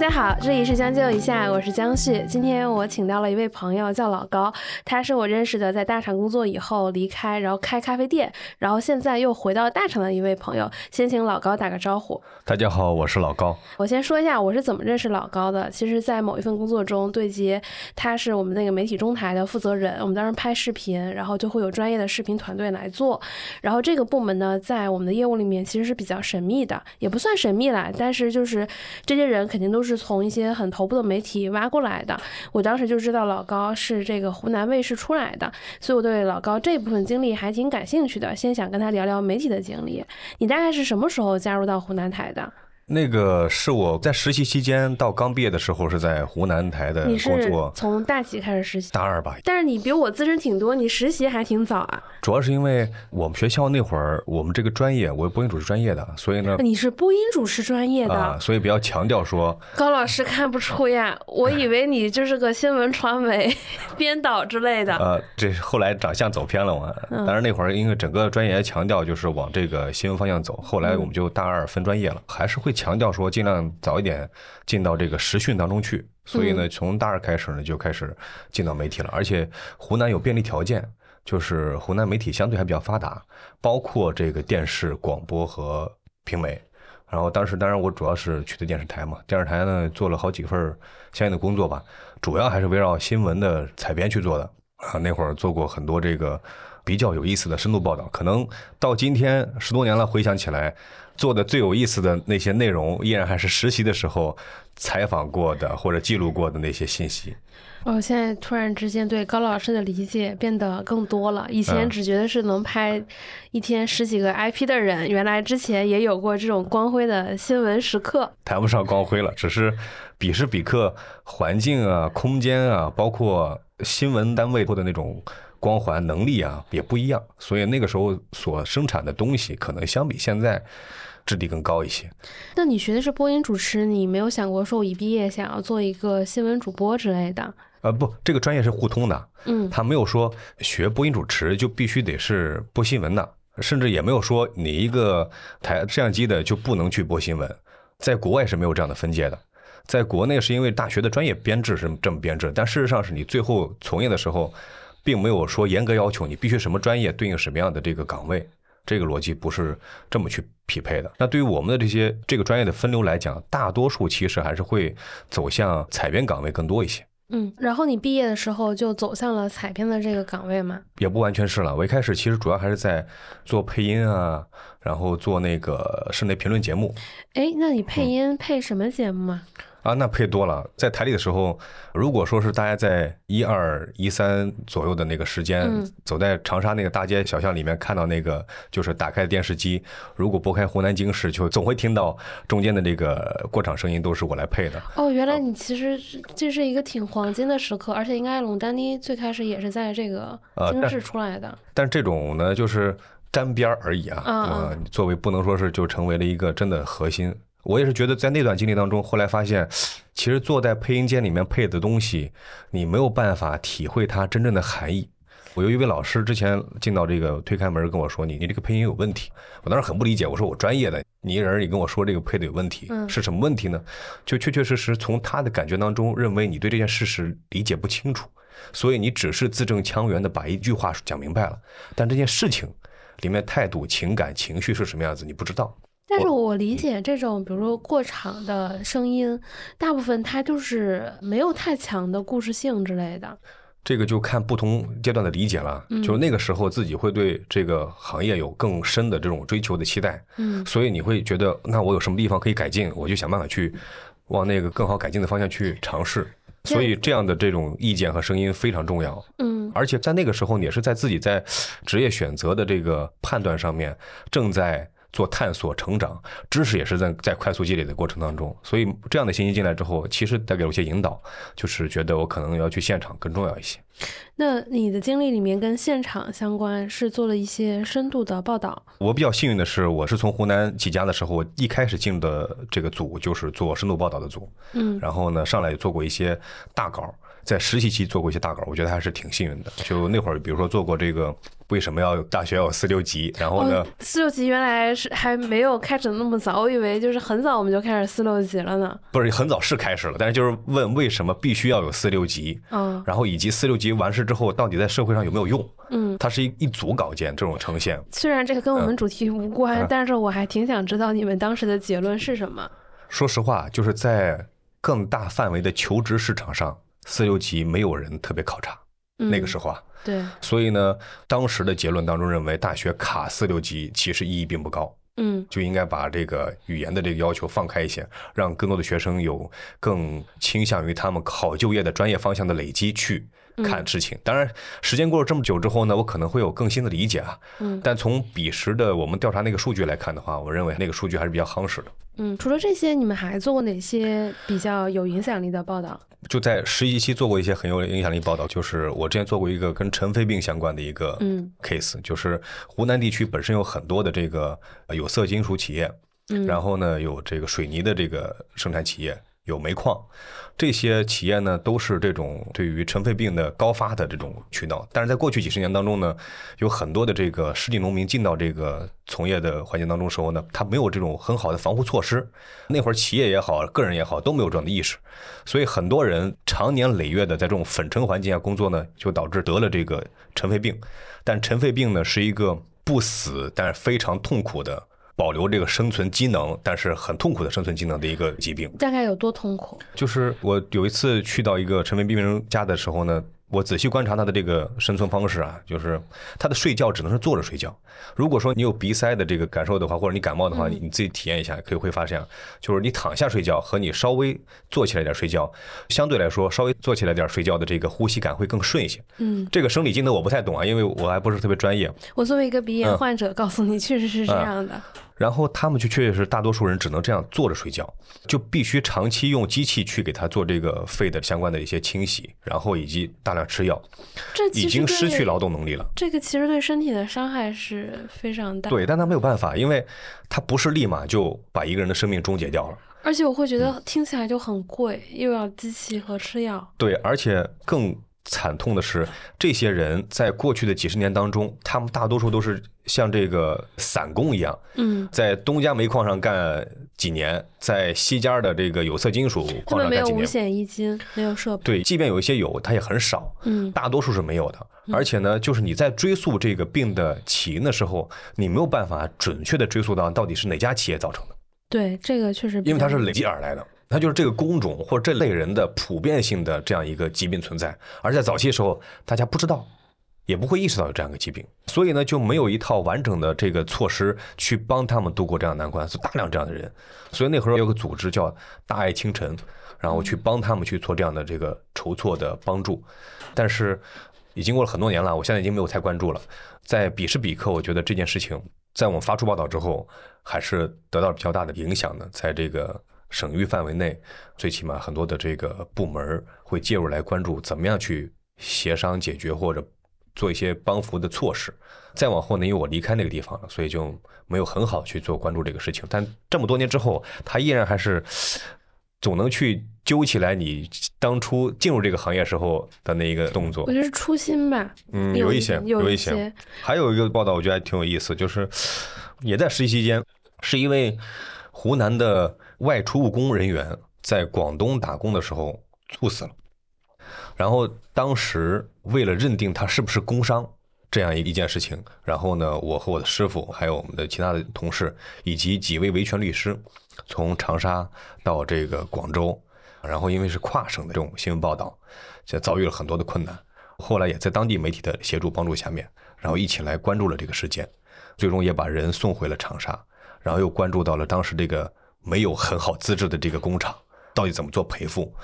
大家好，这里是将就一下，我是江旭。今天我请到了一位朋友，叫老高，他是我认识的，在大厂工作以后离开，然后开咖啡店，然后现在又回到大厂的一位朋友。先请老高打个招呼。大家好，我是老高。我先说一下我是怎么认识老高的。其实，在某一份工作中对接，他是我们那个媒体中台的负责人。我们当时拍视频，然后就会有专业的视频团队来做。然后这个部门呢，在我们的业务里面其实是比较神秘的，也不算神秘啦，但是就是这些人肯定都是是从一些很头部的媒体挖过来的。我当时就知道老高是这个湖南卫视出来的，所以我对老高这部分经历还挺感兴趣的。先想跟他聊聊媒体的经历。你大概是什么时候加入到湖南台的？那个是我在实习期间到刚毕业的时候是在湖南台的工作，从大几开始实习？大二吧。但是你比我资深挺多，你实习还挺早啊。主要是因为我们学校那会儿，我们这个专业，我播音主持专业的，所以呢，你是播音主持专业的，所以比较强调说。高老师看不出呀，我以为你就是个新闻传媒 编导之类的。呃，这后来长相走偏了嘛。当然那会儿因为整个专业强调就是往这个新闻方向走，后来我们就大二分专业了，还是会。强调说尽量早一点进到这个实训当中去，所以呢，从大二开始呢就开始进到媒体了。而且湖南有便利条件，就是湖南媒体相对还比较发达，包括这个电视、广播和平媒。然后当时当然我主要是去的电视台嘛，电视台呢做了好几份相应的工作吧，主要还是围绕新闻的采编去做的啊。那会儿做过很多这个比较有意思的深度报道，可能到今天十多年了，回想起来。做的最有意思的那些内容，依然还是实习的时候采访过的或者记录过的那些信息。我现在突然之间对高老师的理解变得更多了。以前只觉得是能拍一天十几个 IP 的人，原来之前也有过这种光辉的新闻时刻。谈不上光辉了，只是彼时彼刻环境啊、空间啊，包括新闻单位或的那种。光环能力啊也不一样，所以那个时候所生产的东西可能相比现在质地更高一些。那你学的是播音主持，你没有想过说我一毕业想要做一个新闻主播之类的？呃，不，这个专业是互通的。嗯，他没有说学播音主持就必须得是播新闻的，甚至也没有说你一个台摄像机的就不能去播新闻。在国外是没有这样的分界的，在国内是因为大学的专业编制是这么编制，但事实上是你最后从业的时候。并没有说严格要求你必须什么专业对应什么样的这个岗位，这个逻辑不是这么去匹配的。那对于我们的这些这个专业的分流来讲，大多数其实还是会走向采编岗位更多一些。嗯，然后你毕业的时候就走向了采编的这个岗位吗？也不完全是了。我一开始其实主要还是在做配音啊，然后做那个室内评论节目。哎，那你配音配什么节目啊？啊，那配多了。在台里的时候，如果说是大家在一二一三左右的那个时间，走在长沙那个大街小巷里面，看到那个就是打开电视机，如果拨开湖南经视，就总会听到中间的这个过场声音都是我来配的。哦，原来你其实这是一个挺黄金的时刻，而且应该龙丹妮最开始也是在这个经视出来的。但这种呢，就是沾边而已啊。啊，作为不能说是就成为了一个真的核心。我也是觉得，在那段经历当中，后来发现，其实坐在配音间里面配的东西，你没有办法体会它真正的含义。我有一位老师之前进到这个推开门跟我说：“你你这个配音有问题。”我当时很不理解，我说：“我专业的，你一人你跟我说这个配的有问题，是什么问题呢？”就确确实实从他的感觉当中，认为你对这件事实理解不清楚，所以你只是字正腔圆的把一句话讲明白了，但这件事情里面态度、情感、情绪是什么样子，你不知道。但是我理解这种，比如说过场的声音，大部分它就是没有太强的故事性之类的。这个就看不同阶段的理解了。就是那个时候自己会对这个行业有更深的这种追求的期待，嗯，所以你会觉得，那我有什么地方可以改进，我就想办法去往那个更好改进的方向去尝试。所以这样的这种意见和声音非常重要，嗯，而且在那个时候，你也是在自己在职业选择的这个判断上面正在。做探索、成长，知识也是在在快速积累的过程当中，所以这样的信息进来之后，其实带给我一些引导，就是觉得我可能要去现场更重要一些。那你的经历里面跟现场相关，是做了一些深度的报道。我比较幸运的是，我是从湖南起家的时候，我一开始进的这个组就是做深度报道的组，嗯，然后呢上来做过一些大稿，在实习期做过一些大稿，我觉得还是挺幸运的。就那会儿，比如说做过这个。为什么要大学要有四六级？然后呢，四六级原来是还没有开始那么早，我以为就是很早我们就开始四六级了呢。不是很早是开始了，但是就是问为什么必须要有四六级？嗯，然后以及四六级完事之后到底在社会上有没有用？嗯，它是一一组稿件这种呈现。虽然这个跟我们主题无关，但是我还挺想知道你们当时的结论是什么。说实话，就是在更大范围的求职市场上，四六级没有人特别考察。那个时候啊，对，所以呢，当时的结论当中认为，大学卡四六级其实意义并不高。嗯，就应该把这个语言的这个要求放开一些，让更多的学生有更倾向于他们考就业的专业方向的累积去看事情。当然，时间过了这么久之后呢，我可能会有更新的理解啊。嗯，但从彼时的我们调查那个数据来看的话，我认为那个数据还是比较夯实的。嗯，除了这些，你们还做过哪些比较有影响力的报道？就在实习期做过一些很有影响力报道，就是我之前做过一个跟尘肺病相关的一个 case，就是湖南地区本身有很多的这个有色金属企业，嗯然后呢有这个水泥的这个生产企业。有煤矿，这些企业呢都是这种对于尘肺病的高发的这种渠道。但是在过去几十年当中呢，有很多的这个实地农民进到这个从业的环境当中时候呢，他没有这种很好的防护措施。那会儿企业也好，个人也好，都没有这样的意识，所以很多人长年累月的在这种粉尘环境下工作呢，就导致得了这个尘肺病。但尘肺病呢是一个不死，但是非常痛苦的。保留这个生存机能，但是很痛苦的生存机能的一个疾病，大概有多痛苦？就是我有一次去到一个尘肺病人家的时候呢。我仔细观察他的这个生存方式啊，就是他的睡觉只能是坐着睡觉。如果说你有鼻塞的这个感受的话，或者你感冒的话，你自己体验一下，可以会发现，就是你躺下睡觉和你稍微坐起来点睡觉，相对来说稍微坐起来点睡觉的这个呼吸感会更顺一些。嗯，这个生理机能我不太懂啊，因为我还不是特别专业。我作为一个鼻炎患者，告诉你，确实是这样的。然后他们就确确实大多数人只能这样坐着睡觉，就必须长期用机器去给他做这个肺的相关的一些清洗，然后以及大量吃药，这已经失去劳动能力了。这个其实对身体的伤害是非常大。对，但他没有办法，因为他不是立马就把一个人的生命终结掉了。而且我会觉得听起来就很贵，又要机器和吃药。对，而且更。惨痛的是，这些人在过去的几十年当中，他们大多数都是像这个散工一样，嗯，在东家煤矿上干几年，在西家的这个有色金属矿上干几年。没有五险一金，没有社保。对，即便有一些有，它也很少，嗯，大多数是没有的。而且呢，就是你在追溯这个病的起因的时候，你没有办法准确的追溯到到底是哪家企业造成的。对，这个确实，因为它是累积而来的。它就是这个工种或这类人的普遍性的这样一个疾病存在，而在早期的时候，大家不知道，也不会意识到有这样一个疾病，所以呢，就没有一套完整的这个措施去帮他们度过这样难关，是大量这样的人，所以那会儿有个组织叫大爱清晨，然后去帮他们去做这样的这个筹措的帮助，但是已经过了很多年了，我现在已经没有太关注了，在彼时彼刻，我觉得这件事情在我们发出报道之后，还是得到了比较大的影响的，在这个。省域范围内，最起码很多的这个部门会介入来关注，怎么样去协商解决或者做一些帮扶的措施。再往后呢，因为我离开那个地方了，所以就没有很好去做关注这个事情。但这么多年之后，他依然还是 总能去揪起来你当初进入这个行业时候的那一个动作。我觉得是初心吧，嗯，有一些，有一些。还有一个报道，我觉得还挺有意思，就是也在实习期间，是因为湖南的。外出务工人员在广东打工的时候猝死了，然后当时为了认定他是不是工伤这样一一件事情，然后呢，我和我的师傅还有我们的其他的同事以及几位维权律师，从长沙到这个广州，然后因为是跨省的这种新闻报道，就遭遇了很多的困难，后来也在当地媒体的协助帮助下面，然后一起来关注了这个事件，最终也把人送回了长沙，然后又关注到了当时这个。没有很好资质的这个工厂，到底怎么做赔付？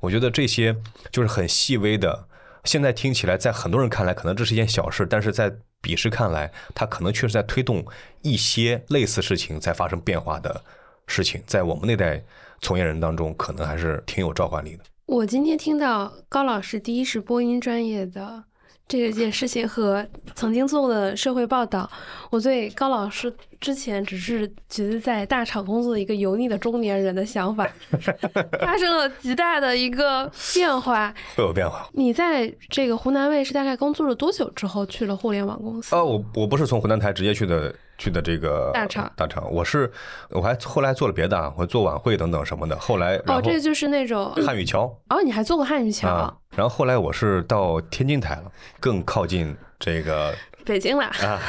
我觉得这些就是很细微的。现在听起来，在很多人看来，可能这是一件小事，但是在彼时看来，它可能确实在推动一些类似事情在发生变化的事情，在我们那代从业人当中，可能还是挺有召唤力的。我今天听到高老师，第一是播音专业的。这件事情和曾经做的社会报道，我对高老师之前只是觉得在大厂工作的一个油腻的中年人的想法，发生了极大的一个变化。会有变化。你在这个湖南卫视大概工作了多久之后去了互联网公司？啊，我我不是从湖南台直接去的，去的这个大厂。大厂，我是我还后来做了别的啊，我做晚会等等什么的。后来哦，这就是那种汉语桥。哦，你还做过汉语桥。然后后来我是到天津台了，更靠近这个北京了啊，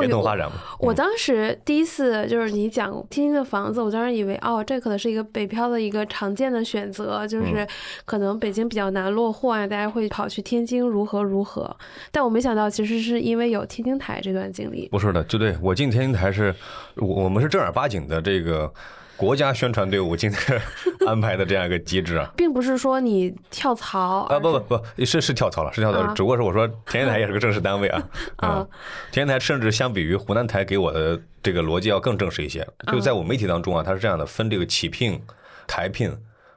协同发展嘛。我当时第一次就是你讲天津的房子，我当时以为哦，这可能是一个北漂的一个常见的选择，就是可能北京比较难落户啊，大家会跑去天津如何如何。但我没想到，其实是因为有天津台这段经历。不是的，就对我进天津台是，我我们是正儿八经的这个。国家宣传队伍今天安排的这样一个机制啊，并不是说你跳槽啊，不不不是是跳槽了，是跳槽，只不过是我说天津台也是个正式单位啊，啊，天津台甚至相比于湖南台给我的这个逻辑要更正式一些，就在我媒体当中啊，它是这样的，分这个起聘、台聘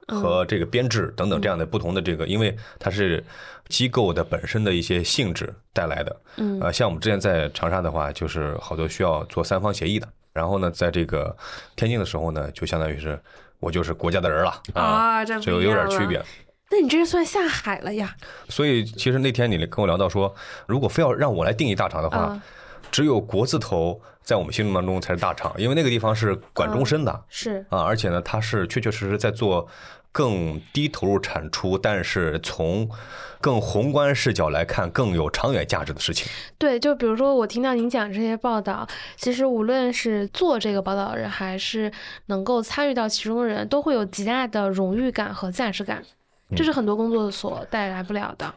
和这个编制等等这样的不同的这个，因为它是机构的本身的一些性质带来的，嗯，呃，像我们之前在长沙的话，就是好多需要做三方协议的。然后呢，在这个天津的时候呢，就相当于是我就是国家的人了啊，就有点区别。那你这算下海了呀？所以其实那天你跟我聊到说，如果非要让我来定义大厂的话，只有国字头在我们心目当中才是大厂，因为那个地方是管终身的，是啊，而且呢，它是确确实实在做。更低投入产出，但是从更宏观视角来看，更有长远价值的事情。对，就比如说我听到您讲这些报道，其实无论是做这个报道的人，还是能够参与到其中的人，都会有极大的荣誉感和价值感，这是很多工作所带来不了的。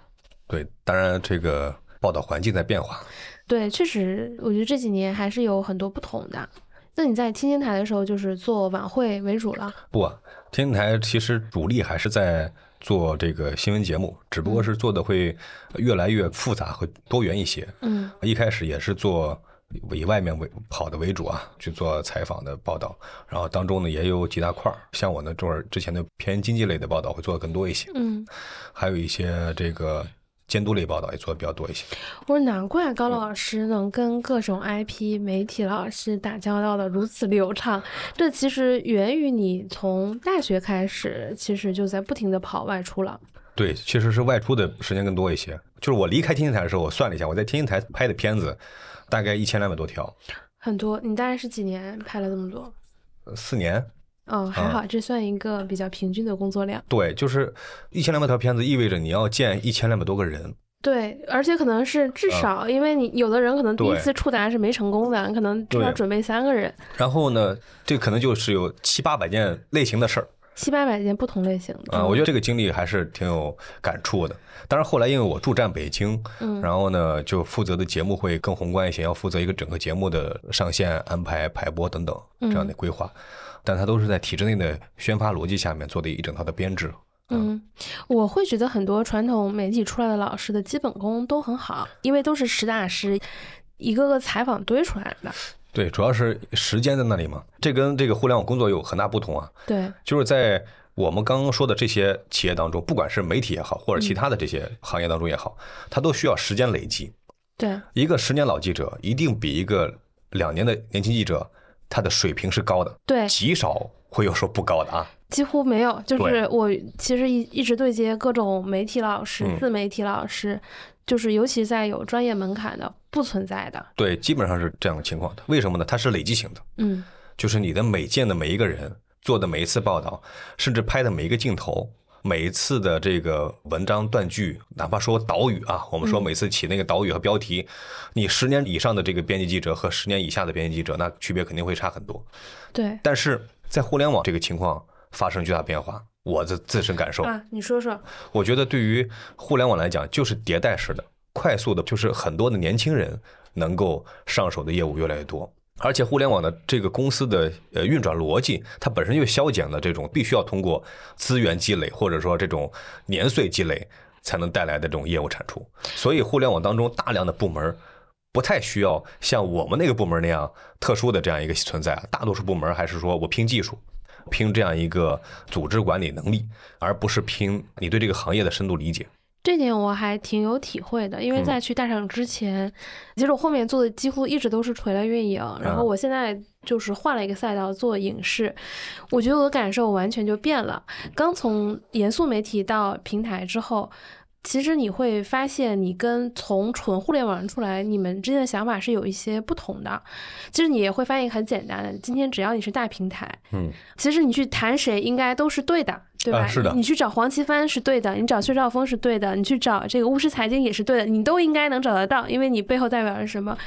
对，当然这个报道环境在变化。对，确实，我觉得这几年还是有很多不同的。那你在天津台的时候，就是做晚会为主了？不，天津台其实主力还是在做这个新闻节目，只不过是做的会越来越复杂和多元一些。嗯，一开始也是做以外面为跑的为主啊，去做采访的报道，然后当中呢也有几大块儿，像我呢这儿之前的偏经济类的报道会做的更多一些。嗯，还有一些这个。监督类报道也做的比较多一些。我说难怪高老师能跟各种 IP 媒体老师打交道的如此流畅，这其实源于你从大学开始，其实就在不停的跑外出了。对，其实是外出的时间更多一些。就是我离开天津台的时候，我算了一下，我在天津台拍的片子大概一千两百多条。很多，你大概是几年拍了这么多？四年。哦，还好，这算一个比较平均的工作量。对，就是一千两百条片子，意味着你要见一千两百多个人。对，而且可能是至少，因为你有的人可能第一次触达是没成功的，可能至少准备三个人。然后呢，这可能就是有七八百件类型的事儿。七八百件不同类型的。啊，我觉得这个经历还是挺有感触的。当然后来因为我驻站北京，嗯，然后呢就负责的节目会更宏观一些，要负责一个整个节目的上线、安排、排播等等这样的规划。但它都是在体制内的宣发逻辑下面做的一整套的编制。嗯，我会觉得很多传统媒体出来的老师的基本功都很好，因为都是实打实一个个采访堆出来的。对，主要是时间在那里嘛。这跟这个互联网工作有很大不同啊。对，就是在我们刚刚说的这些企业当中，不管是媒体也好，或者其他的这些行业当中也好，它都需要时间累积。对，一个十年老记者一定比一个两年的年轻记者。他的水平是高的，对，极少会有说不高的啊，几乎没有。就是我其实一一直对接各种媒体老师、自媒体老师，就是尤其在有专业门槛的，不存在的。对，基本上是这样的情况的。为什么呢？它是累积型的，嗯，就是你的每见的每一个人做的每一次报道，甚至拍的每一个镜头。每一次的这个文章断句，哪怕说导语啊，我们说每次起那个导语和标题，你十年以上的这个编辑记者和十年以下的编辑记者，那区别肯定会差很多。对，但是在互联网这个情况发生巨大变化，我的自身感受啊，你说说。我觉得对于互联网来讲，就是迭代式的、快速的，就是很多的年轻人能够上手的业务越来越多。而且互联网的这个公司的呃运转逻辑，它本身就消减了这种必须要通过资源积累或者说这种年岁积累才能带来的这种业务产出。所以互联网当中大量的部门不太需要像我们那个部门那样特殊的这样一个存在，大多数部门还是说我拼技术，拼这样一个组织管理能力，而不是拼你对这个行业的深度理解。这点我还挺有体会的，因为在去大厂之前，其实我后面做的几乎一直都是垂类运营，然后我现在就是换了一个赛道做影视，我觉得我的感受完全就变了。刚从严肃媒体到平台之后。其实你会发现，你跟从纯互联网出来，你们之间的想法是有一些不同的。其实你也会发现很简单的，今天只要你是大平台，嗯，其实你去谈谁应该都是对的，对吧？是的。你去找黄奇帆是对的，你找薛兆丰是对的，你去找这个巫师财经也是对的，你都应该能找得到，因为你背后代表着什么。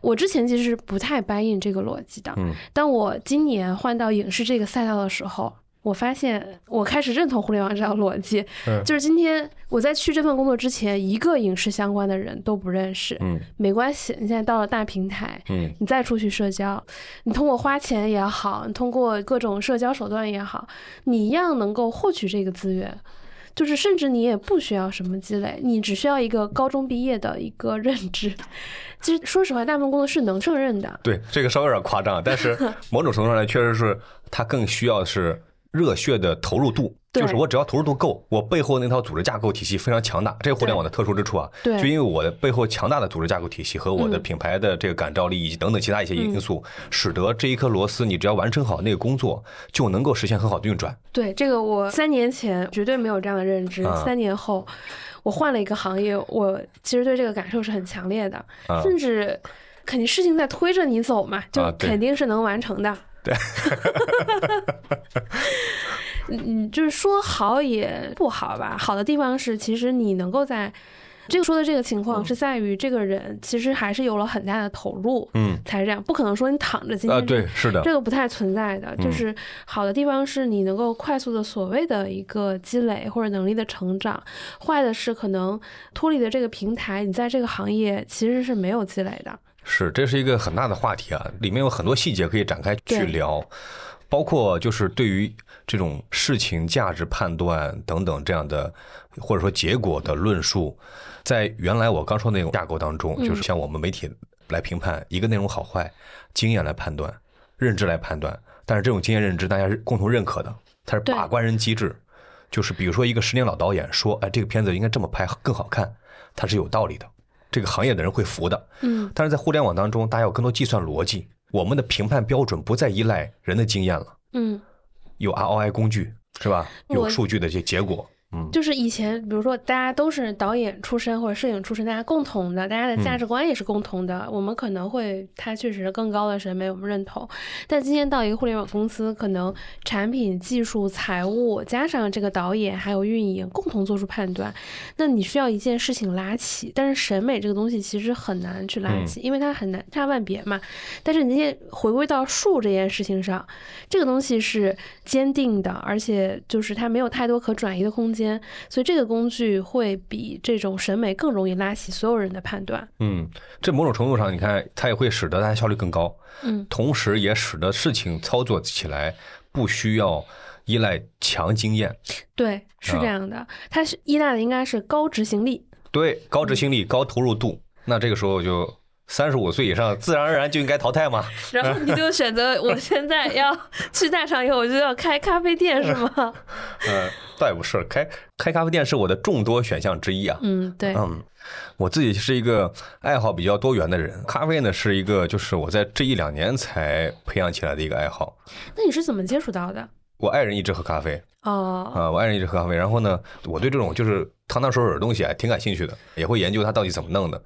我之前其实是不太 buy in 这个逻辑的，嗯，当我今年换到影视这个赛道的时候。我发现我开始认同互联网这条逻辑，就是今天我在去这份工作之前，一个影视相关的人都不认识。嗯，没关系，你现在到了大平台，嗯，你再出去社交，你通过花钱也好，你通过各种社交手段也好，你一样能够获取这个资源。就是甚至你也不需要什么积累，你只需要一个高中毕业的一个认知。其实说实话，大部分工作是能胜任的。对，这个稍微有点夸张，但是 某种程度上来，确实是它更需要是。热血的投入度，就是我只要投入度够，我背后那套组织架构体系非常强大，这是互联网的特殊之处啊。对，就因为我的背后强大的组织架构体系和我的品牌的这个感召力以及等等其他一些因素，使得这一颗螺丝，你只要完成好那个工作，就能够实现很好的运转。对，这个我三年前绝对没有这样的认知，三年后我换了一个行业，我其实对这个感受是很强烈的，甚至肯定事情在推着你走嘛，就肯定是能完成的。对，嗯，就是说好也不好吧。好的地方是，其实你能够在这个说的这个情况是在于，这个人其实还是有了很大的投入，嗯，才这样。不可能说你躺着今天，对，是的，这个不太存在的。就是好的地方是你能够快速的所谓的一个积累或者能力的成长，坏的是可能脱离的这个平台，你在这个行业其实是没有积累的。是，这是一个很大的话题啊，里面有很多细节可以展开去聊，包括就是对于这种事情价值判断等等这样的，或者说结果的论述，在原来我刚说那种架构当中，就是像我们媒体来评判一个内容好坏，经验来判断，认知来判断，但是这种经验认知大家是共同认可的，它是把关人机制，就是比如说一个十年老导演说，哎，这个片子应该这么拍更好看，它是有道理的。这个行业的人会服的，嗯，但是在互联网当中，大家有更多计算逻辑，我们的评判标准不再依赖人的经验了，嗯，有 ROI 工具是吧？有数据的这些结果。就是以前，比如说大家都是导演出身或者摄影出身，大家共同的，大家的价值观也是共同的。我们可能会他确实更高的审美，我们认同。但今天到一个互联网公司，可能产品、技术、财务加上这个导演还有运营共同做出判断，那你需要一件事情拉起。但是审美这个东西其实很难去拉起，因为它很难差万别嘛。但是你今天回归到数这件事情上，这个东西是坚定的，而且就是它没有太多可转移的空间。所以这个工具会比这种审美更容易拉起所有人的判断。嗯，这某种程度上，你看它也会使得大家效率更高。嗯，同时也使得事情操作起来不需要依赖强经验。对，是这样的，它是依赖的应该是高执行力。对，高执行力、高投入度。那这个时候就。三十五岁以上，自然而然就应该淘汰吗？然后你就选择，我 现在要去大厂以后，我就要开咖啡店，是吗？呃，倒也不是，开开咖啡店是我的众多选项之一啊。嗯，对。嗯，我自己是一个爱好比较多元的人，咖啡呢是一个，就是我在这一两年才培养起来的一个爱好。那你是怎么接触到的？我爱人一直喝咖啡。哦。啊，我爱人一直喝咖啡，然后呢，我对这种就是汤汤水水的东西啊，挺感兴趣的，也会研究它到底怎么弄的。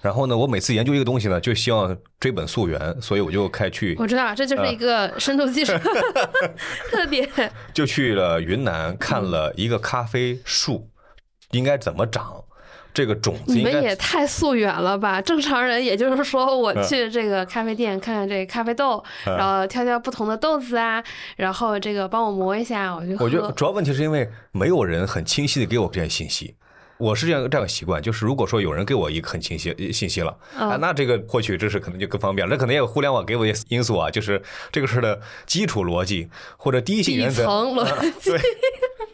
然后呢，我每次研究一个东西呢，就希望追本溯源，所以我就开去。我知道，这就是一个深度技术 特点。就去了云南，看了一个咖啡树应该怎么长，这个种子。你们也太溯源了吧？正常人也就是说，我去这个咖啡店看看这咖啡豆，然后挑挑不同的豆子啊，然后这个帮我磨一下，我就。我觉得主要问题是因为没有人很清晰的给我这些信息。我是这样这样习惯，就是如果说有人给我一个很清晰信息了啊，那这个获取知识可能就更方便了。那可能也有互联网给我一些因素啊，就是这个事的基础逻辑或者第一性原则。底层逻辑。对，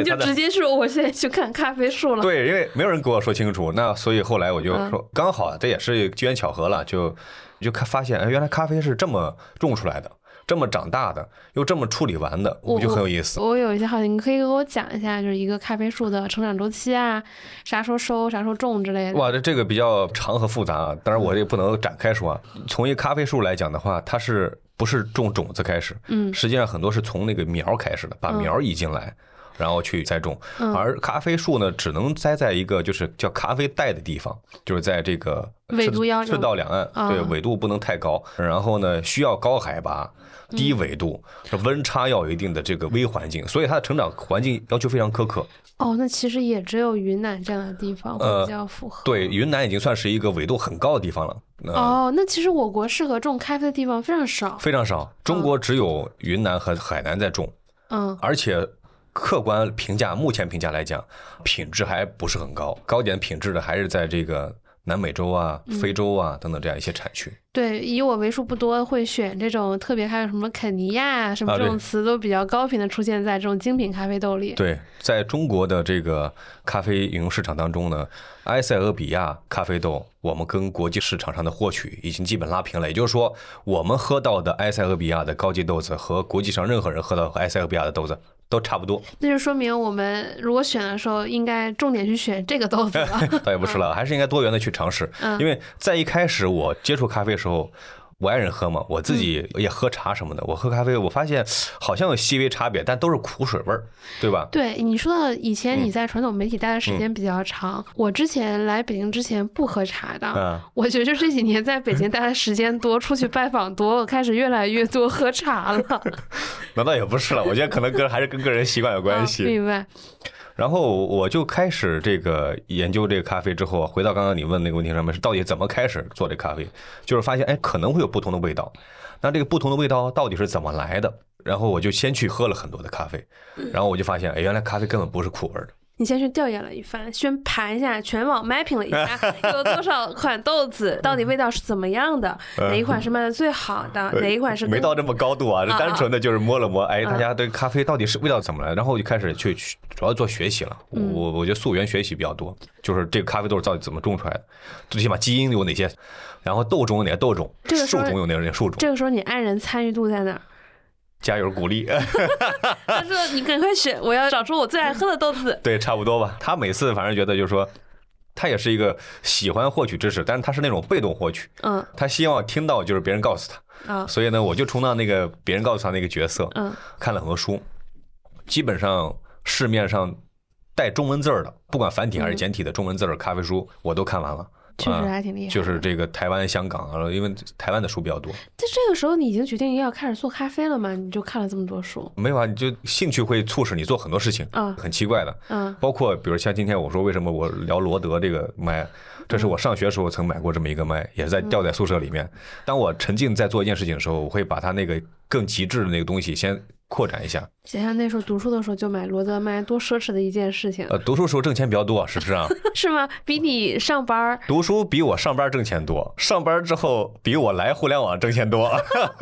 你就直接说我现在去看咖啡树了。对，因为没有人给我说清楚，那所以后来我就说，刚好这也是机缘巧合了，就就看发现，哎，原来咖啡是这么种出来的。这么长大的，又这么处理完的，我就很有意思。我有一些好奇，你可以给我讲一下，就是一个咖啡树的成长周期啊，啥时候收，啥时候种之类的。哇，这这个比较长和复杂啊，当然我也不能展开说啊。从一咖啡树来讲的话，它是不是种种子开始？嗯，实际上很多是从那个苗开始的，把苗移进来。然后去栽种，而咖啡树呢，只能栽在一个就是叫咖啡带的地方，就是在这个赤道两岸，对纬度不能太高。然后呢，需要高海拔、低纬度，温差要有一定的这个微环境，所以它的成长环境要求非常苛刻。哦，那其实也只有云南这样的地方会比较符合。对，云南已经算是一个纬度很高的地方了。哦，那其实我国适合种咖啡的地方非常少，非常少。中国只有云南和海南在种。嗯，而且。客观评价，目前评价来讲，品质还不是很高，高点品质的还是在这个南美洲啊、非洲啊等等这样一些产区。对，以我为数不多会选这种特别，还有什么肯尼亚什么这种词都比较高频的出现在这种精品咖啡豆里。对，在中国的这个咖啡饮用市场当中呢，埃塞俄比亚咖啡豆，我们跟国际市场上的获取已经基本拉平了。也就是说，我们喝到的埃塞俄比亚的高级豆子和国际上任何人喝到埃塞俄比亚的豆子。都差不多，那就说明我们如果选的时候，应该重点去选这个豆子了。倒也不是了，还是应该多元的去尝试。因为在一开始我接触咖啡的时候。我爱人喝嘛，我自己也喝茶什么的。我喝咖啡，我发现好像有细微差别，但都是苦水味儿，对吧？对你说到以前你在传统媒体待的时间比较长，我之前来北京之前不喝茶的，我觉得就这几年在北京待的时间多，出去拜访多，我开始越来越多喝茶了。那倒也不是了，我觉得可能跟还是跟个人习惯有关系。明白。然后我就开始这个研究这个咖啡之后，回到刚刚你问那个问题上面，是到底怎么开始做这咖啡？就是发现哎，可能会有不同的味道。那这个不同的味道到底是怎么来的？然后我就先去喝了很多的咖啡，然后我就发现，哎，原来咖啡根本不是苦味的。你先去调研了一番，先盘一下，全网 mapping 了一下，有多少款豆子，到底味道是怎么样的，哪一款是卖的最好的，哪一款是没到这么高度啊？这单纯的就是摸了摸，哎，大家对咖啡到底是味道怎么了？然后我就开始去主要做学习了。我我觉得溯源学习比较多，就是这个咖啡豆到底怎么种出来的，最起码基因有哪些，然后豆种有哪些豆种，树种有哪些树种。这个时候你爱人参与度在哪？加油鼓励，他说：“你赶快选，我要找出我最爱喝的豆子。”对，差不多吧。他每次反正觉得就是说，他也是一个喜欢获取知识，但是他是那种被动获取。嗯，他希望听到就是别人告诉他。啊，所以呢，我就充当那个别人告诉他那个角色。嗯，看了很多书，基本上市面上带中文字儿的，不管繁体还是简体的中文字儿咖啡书，我都看完了。确实还挺厉害，就是这个台湾、香港啊，因为台湾的书比较多。在这个时候，你已经决定要开始做咖啡了吗？你就看了这么多书？没有啊，你就兴趣会促使你做很多事情啊，很奇怪的。嗯，包括比如像今天我说为什么我聊罗德这个麦，这是我上学时候曾买过这么一个麦，也是在吊在宿舍里面。当我沉浸在做一件事情的时候，我会把它那个更极致的那个东西先。扩展一下，想想那时候读书的时候就买罗德麦，多奢侈的一件事情。呃，读书时候挣钱比较多，是不是啊？是吗？比你上班读书比我上班挣钱多，上班之后比我来互联网挣钱多。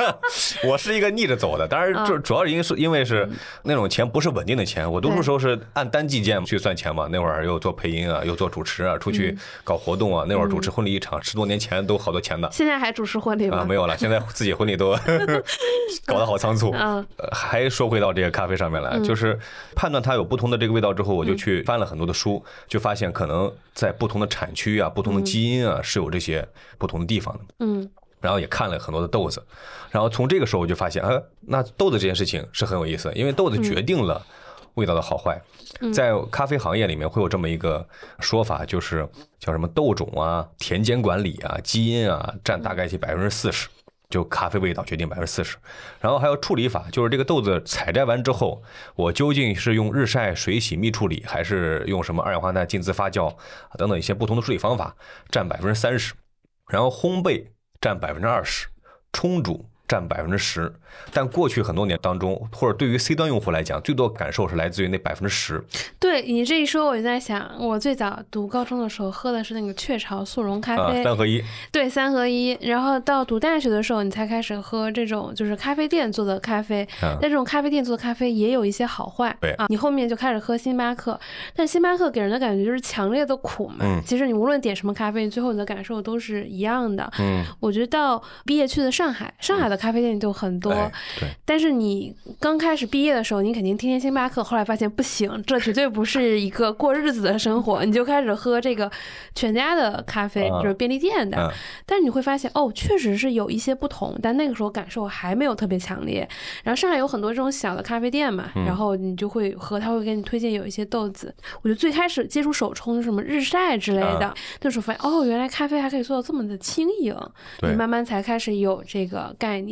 我是一个逆着走的，当然主主要是因为是因为是那种钱不是稳定的钱。我读书时候是按单计件去算钱嘛，那会儿又做配音啊，又做主持啊，出去搞活动啊。那会儿主持婚礼一场十多年前都好多钱的。现在还主持婚礼吗？啊没有了，现在自己婚礼都 搞得好仓促。嗯，还。说回到这个咖啡上面来，就是判断它有不同的这个味道之后，我就去翻了很多的书，就发现可能在不同的产区啊、不同的基因啊是有这些不同的地方的。嗯，然后也看了很多的豆子，然后从这个时候我就发现，呃，那豆子这件事情是很有意思，因为豆子决定了味道的好坏。在咖啡行业里面会有这么一个说法，就是叫什么豆种啊、田间管理啊、基因啊，占大概其百分之四十。就咖啡味道决定百分之四十，然后还有处理法，就是这个豆子采摘完之后，我究竟是用日晒、水洗、密处理，还是用什么二氧化碳浸渍发酵等等一些不同的处理方法，占百分之三十，然后烘焙占百分之二十，冲煮。占百分之十，但过去很多年当中，或者对于 C 端用户来讲，最多感受是来自于那百分之十。对你这一说，我就在想，我最早读高中的时候喝的是那个雀巢速溶咖啡，三合一。对，三合一。然后到读大学的时候，你才开始喝这种就是咖啡店做的咖啡。但这种咖啡店做的咖啡也有一些好坏。对啊，你后面就开始喝星巴克，但星巴克给人的感觉就是强烈的苦嘛。嗯。其实你无论点什么咖啡，最后你的感受都是一样的。嗯。我觉得到毕业去的上海，上海的。咖啡店就很多。对。但是你刚开始毕业的时候，你肯定天天星巴克，后来发现不行，这绝对不是一个过日子的生活，你就开始喝这个全家的咖啡，就是便利店的。但是你会发现，哦，确实是有一些不同，但那个时候感受还没有特别强烈。然后上海有很多这种小的咖啡店嘛，然后你就会喝，他会给你推荐有一些豆子。我觉得最开始接触手冲什么日晒之类的，那时候发现哦，原来咖啡还可以做到这么的轻盈，你慢慢才开始有这个概念。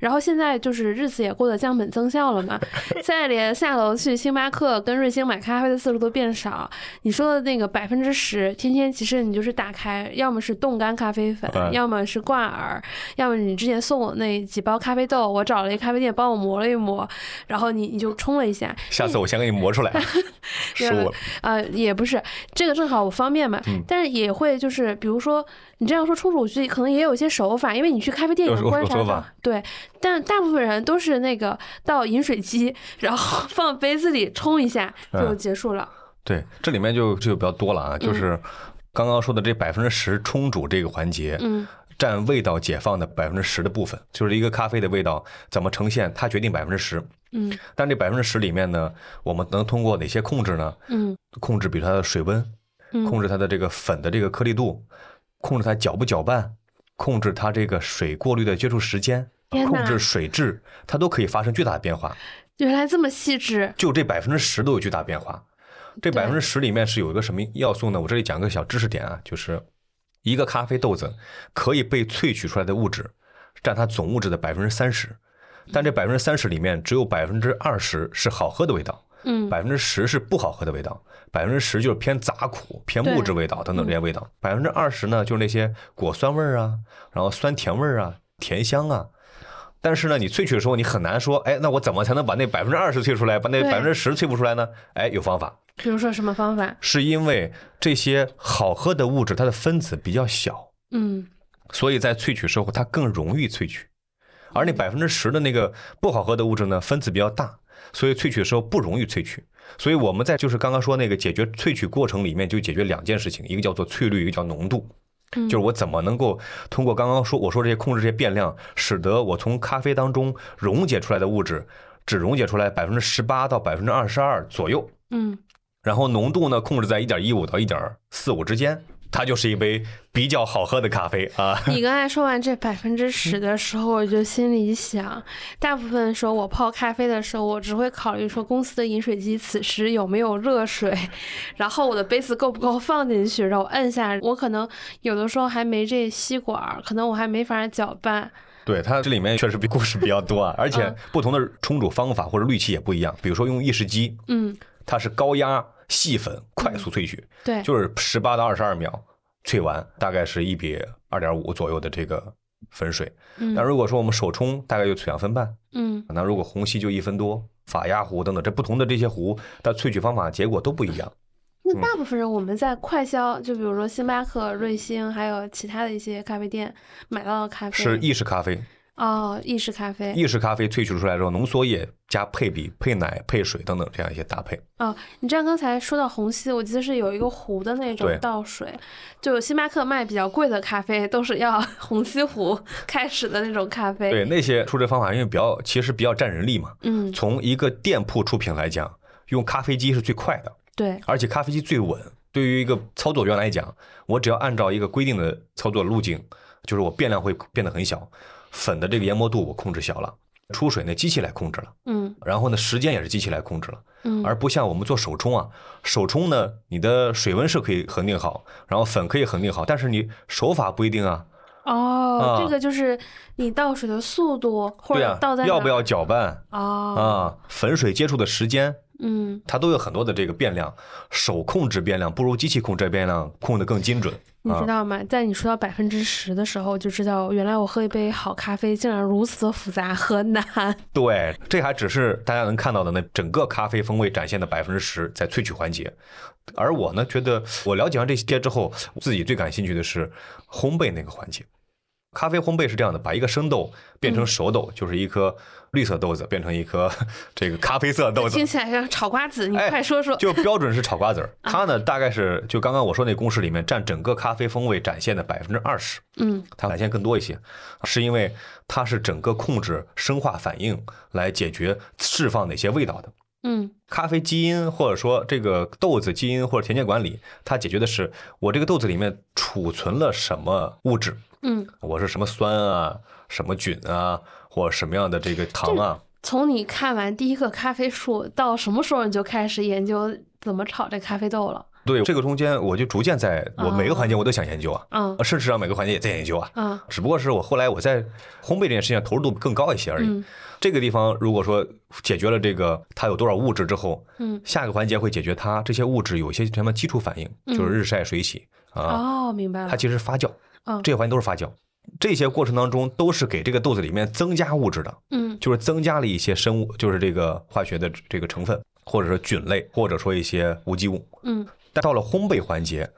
然后现在就是日子也过得降本增效了嘛，现在连下楼去星巴克跟瑞幸买咖啡的次数都变少。你说的那个百分之十，天天其实你就是打开，要么是冻干咖啡粉，要么是挂耳，要么你之前送我那几包咖啡豆，我找了一个咖啡店帮我磨了一磨，然后你你就冲了一下。下次我先给你磨出来。失误了啊，也不是这个正好我方便嘛，但是也会就是比如说你这样说冲煮去可能也有一些手法，因为你去咖啡店有观察对，但大部分人都是那个到饮水机，然后 放杯子里冲一下就结束了。对，这里面就就比较多了啊，就是刚刚说的这百分之十冲煮这个环节，嗯。占味道解放的百分之十的部分，就是一个咖啡的味道怎么呈现，它决定百分之十。嗯，但这百分之十里面呢，我们能通过哪些控制呢？嗯，控制比如它的水温，控制它的这个粉的这个颗粒度，控制它搅不搅拌，控制它这个水过滤的接触时间，控制水质，它都可以发生巨大的变化。原来这么细致，就这百分之十都有巨大变化。这百分之十里面是有一个什么要素呢？我这里讲个小知识点啊，就是。一个咖啡豆子可以被萃取出来的物质占它总物质的百分之三十，但这百分之三十里面只有百分之二十是好喝的味道，嗯，百分之十是不好喝的味道，百分之十就是偏杂苦、偏木质味道等等这些味道，百分之二十呢就是那些果酸味儿啊，然后酸甜味儿啊、甜香啊。但是呢，你萃取的时候你很难说，哎，那我怎么才能把那百分之二十萃出来，把那百分之十萃不出来呢？哎，有方法。比如说什么方法？是因为这些好喝的物质，它的分子比较小，嗯，所以在萃取时候它更容易萃取，而那百分之十的那个不好喝的物质呢，分子比较大，所以萃取的时候不容易萃取。所以我们在就是刚刚说那个解决萃取过程里面，就解决两件事情，一个叫做萃率，一个叫浓度，就是我怎么能够通过刚刚说我说这些控制这些变量，使得我从咖啡当中溶解出来的物质只溶解出来百分之十八到百分之二十二左右，嗯。然后浓度呢控制在一点一五到一点四五之间，它就是一杯比较好喝的咖啡啊。你刚才说完这百分之十的时候，我就心里想，大部分时候我泡咖啡的时候，我只会考虑说公司的饮水机此时有没有热水，然后我的杯子够不够放进去，然后摁下。我可能有的时候还没这吸管，可能我还没法搅拌。对它这里面确实比故事比较多啊，而且不同的冲煮方法或者滤器也不一样。比如说用意式机，嗯，它是高压。细粉快速萃取，对，就是十八到二十二秒萃完，大概是一比二点五左右的这个粉水。那如果说我们手冲，大概就两分半。嗯，那如果虹吸就一分多，法压壶等等，这不同的这些壶它萃取方法结果都不一样。那大部分人我们在快消，就比如说星巴克、瑞幸，还有其他的一些咖啡店买到的咖啡是意式咖啡。哦，意式咖啡，意式咖啡萃取出来之后，浓缩液加配比、配奶、配水等等这样一些搭配。哦，你这样刚才说到虹吸，我记得是有一个壶的那种倒水，就星巴克卖比较贵的咖啡都是要 虹吸壶开始的那种咖啡。对，那些出这方法因为比较其实比较占人力嘛。嗯。从一个店铺出品来讲，用咖啡机是最快的。对。而且咖啡机最稳。对于一个操作员来讲，我只要按照一个规定的操作路径，就是我变量会变得很小。粉的这个研磨度我控制小了，出水那机器来控制了，嗯，然后呢时间也是机器来控制了，嗯，而不像我们做手冲啊，手冲呢你的水温是可以恒定好，然后粉可以恒定好，但是你手法不一定啊。哦，这个就是你倒水的速度或者倒在要不要搅拌啊啊，粉水接触的时间。嗯，它都有很多的这个变量，手控制变量不如机器控制变量控的更精准。你知道吗？在你说到百分之十的时候，就知道原来我喝一杯好咖啡竟然如此的复杂和难。对，这还只是大家能看到的那整个咖啡风味展现的百分之十在萃取环节。而我呢，觉得我了解完这些之后，自己最感兴趣的是烘焙那个环节。咖啡烘焙是这样的，把一个生豆变成熟豆，就是一颗绿色豆子变成一颗 这个咖啡色豆子，听起来像炒瓜子。你快说说，就标准是炒瓜子儿。它呢，大概是就刚刚我说那公式里面占整个咖啡风味展现的百分之二十。嗯，它展现更多一些，是因为它是整个控制生化反应来解决释放哪些味道的。嗯，咖啡基因或者说这个豆子基因或者田间管理，它解决的是我这个豆子里面储存了什么物质。嗯，我是什么酸啊，什么菌啊，或什么样的这个糖啊？从你看完第一个咖啡树到什么时候你就开始研究怎么炒这咖啡豆了？对，这个中间我就逐渐在我每个环节我都想研究啊，嗯，事实上每个环节也在研究啊，嗯，只不过是我后来我在烘焙这件事情上投入度更高一些而已。这个地方如果说解决了这个它有多少物质之后，嗯，下一个环节会解决它这些物质有一些什么基础反应，就是日晒水洗啊。哦，明白了。它其实发酵，嗯，这些环节都是发酵。这些过程当中都是给这个豆子里面增加物质的，嗯，就是增加了一些生物，就是这个化学的这个成分，或者说菌类，或者说一些无机物，嗯。但到了烘焙环节，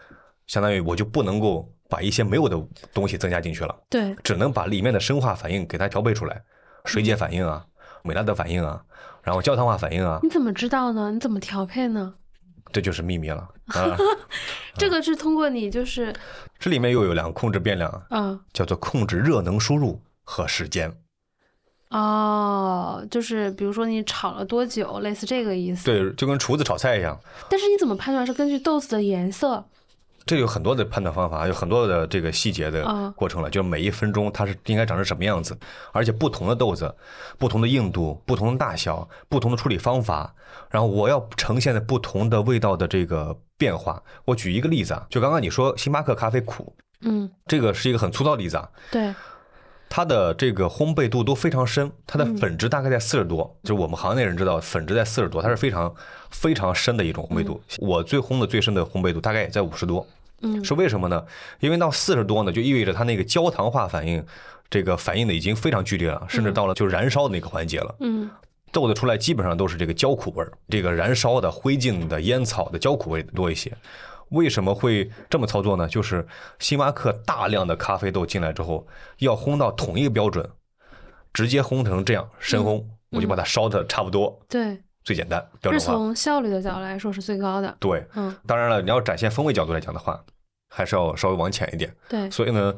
相当于我就不能够把一些没有的东西增加进去了，对，只能把里面的生化反应给它调配出来，水解反应啊，美拉德反应啊，然后焦糖化反应啊。你怎么知道呢？你怎么调配呢？这就是秘密了啊！这个是通过你就是这里面又有两个控制变量啊，叫做控制热能输入和时间。哦，就是比如说你炒了多久，类似这个意思。对，就跟厨子炒菜一样。但是你怎么判断是根据豆子的颜色？这有很多的判断方法，有很多的这个细节的过程了。就是每一分钟它是应该长成什么样子，而且不同的豆子、不同的硬度、不同的大小、不同的处理方法，然后我要呈现的不同的味道的这个变化。我举一个例子啊，就刚刚你说星巴克咖啡苦，嗯，这个是一个很粗糙的例子啊。对。它的这个烘焙度都非常深，它的粉质大概在四十多，就是我们行内人知道，粉质在四十多，它是非常非常深的一种烘焙度。我最烘的最深的烘焙度大概也在五十多，嗯，是为什么呢？因为到四十多呢，就意味着它那个焦糖化反应，这个反应的已经非常剧烈了，甚至到了就燃烧的那个环节了，嗯，豆子出来基本上都是这个焦苦味儿，这个燃烧的灰烬的烟草的焦苦味多一些。为什么会这么操作呢？就是星巴克大量的咖啡豆进来之后，要烘到统一个标准，直接烘成这样深烘，我就把它烧的差不多。对，最简单标准化。是从效率的角度来说是最高的。对，嗯，当然了，你要展现风味角度来讲的话，还是要稍微往浅一点。对，所以呢，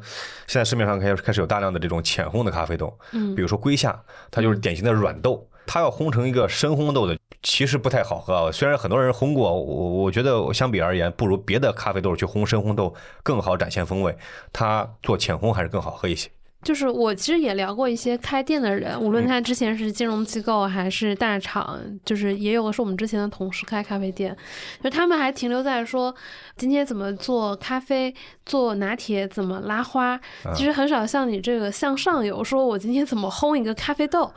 现在市面上开始开始有大量的这种浅烘的咖啡豆，嗯，比如说龟夏，它就是典型的软豆。它要烘成一个深烘豆的，其实不太好喝啊。虽然很多人烘过，我我觉得相比而言，不如别的咖啡豆去烘深烘豆更好展现风味。它做浅烘还是更好喝一些。就是我其实也聊过一些开店的人，无论他之前是金融机构还是大厂，就是也有的是我们之前的同事开咖啡店，就他们还停留在说今天怎么做咖啡、做拿铁、怎么拉花，其实很少像你这个向上游，说我今天怎么烘一个咖啡豆。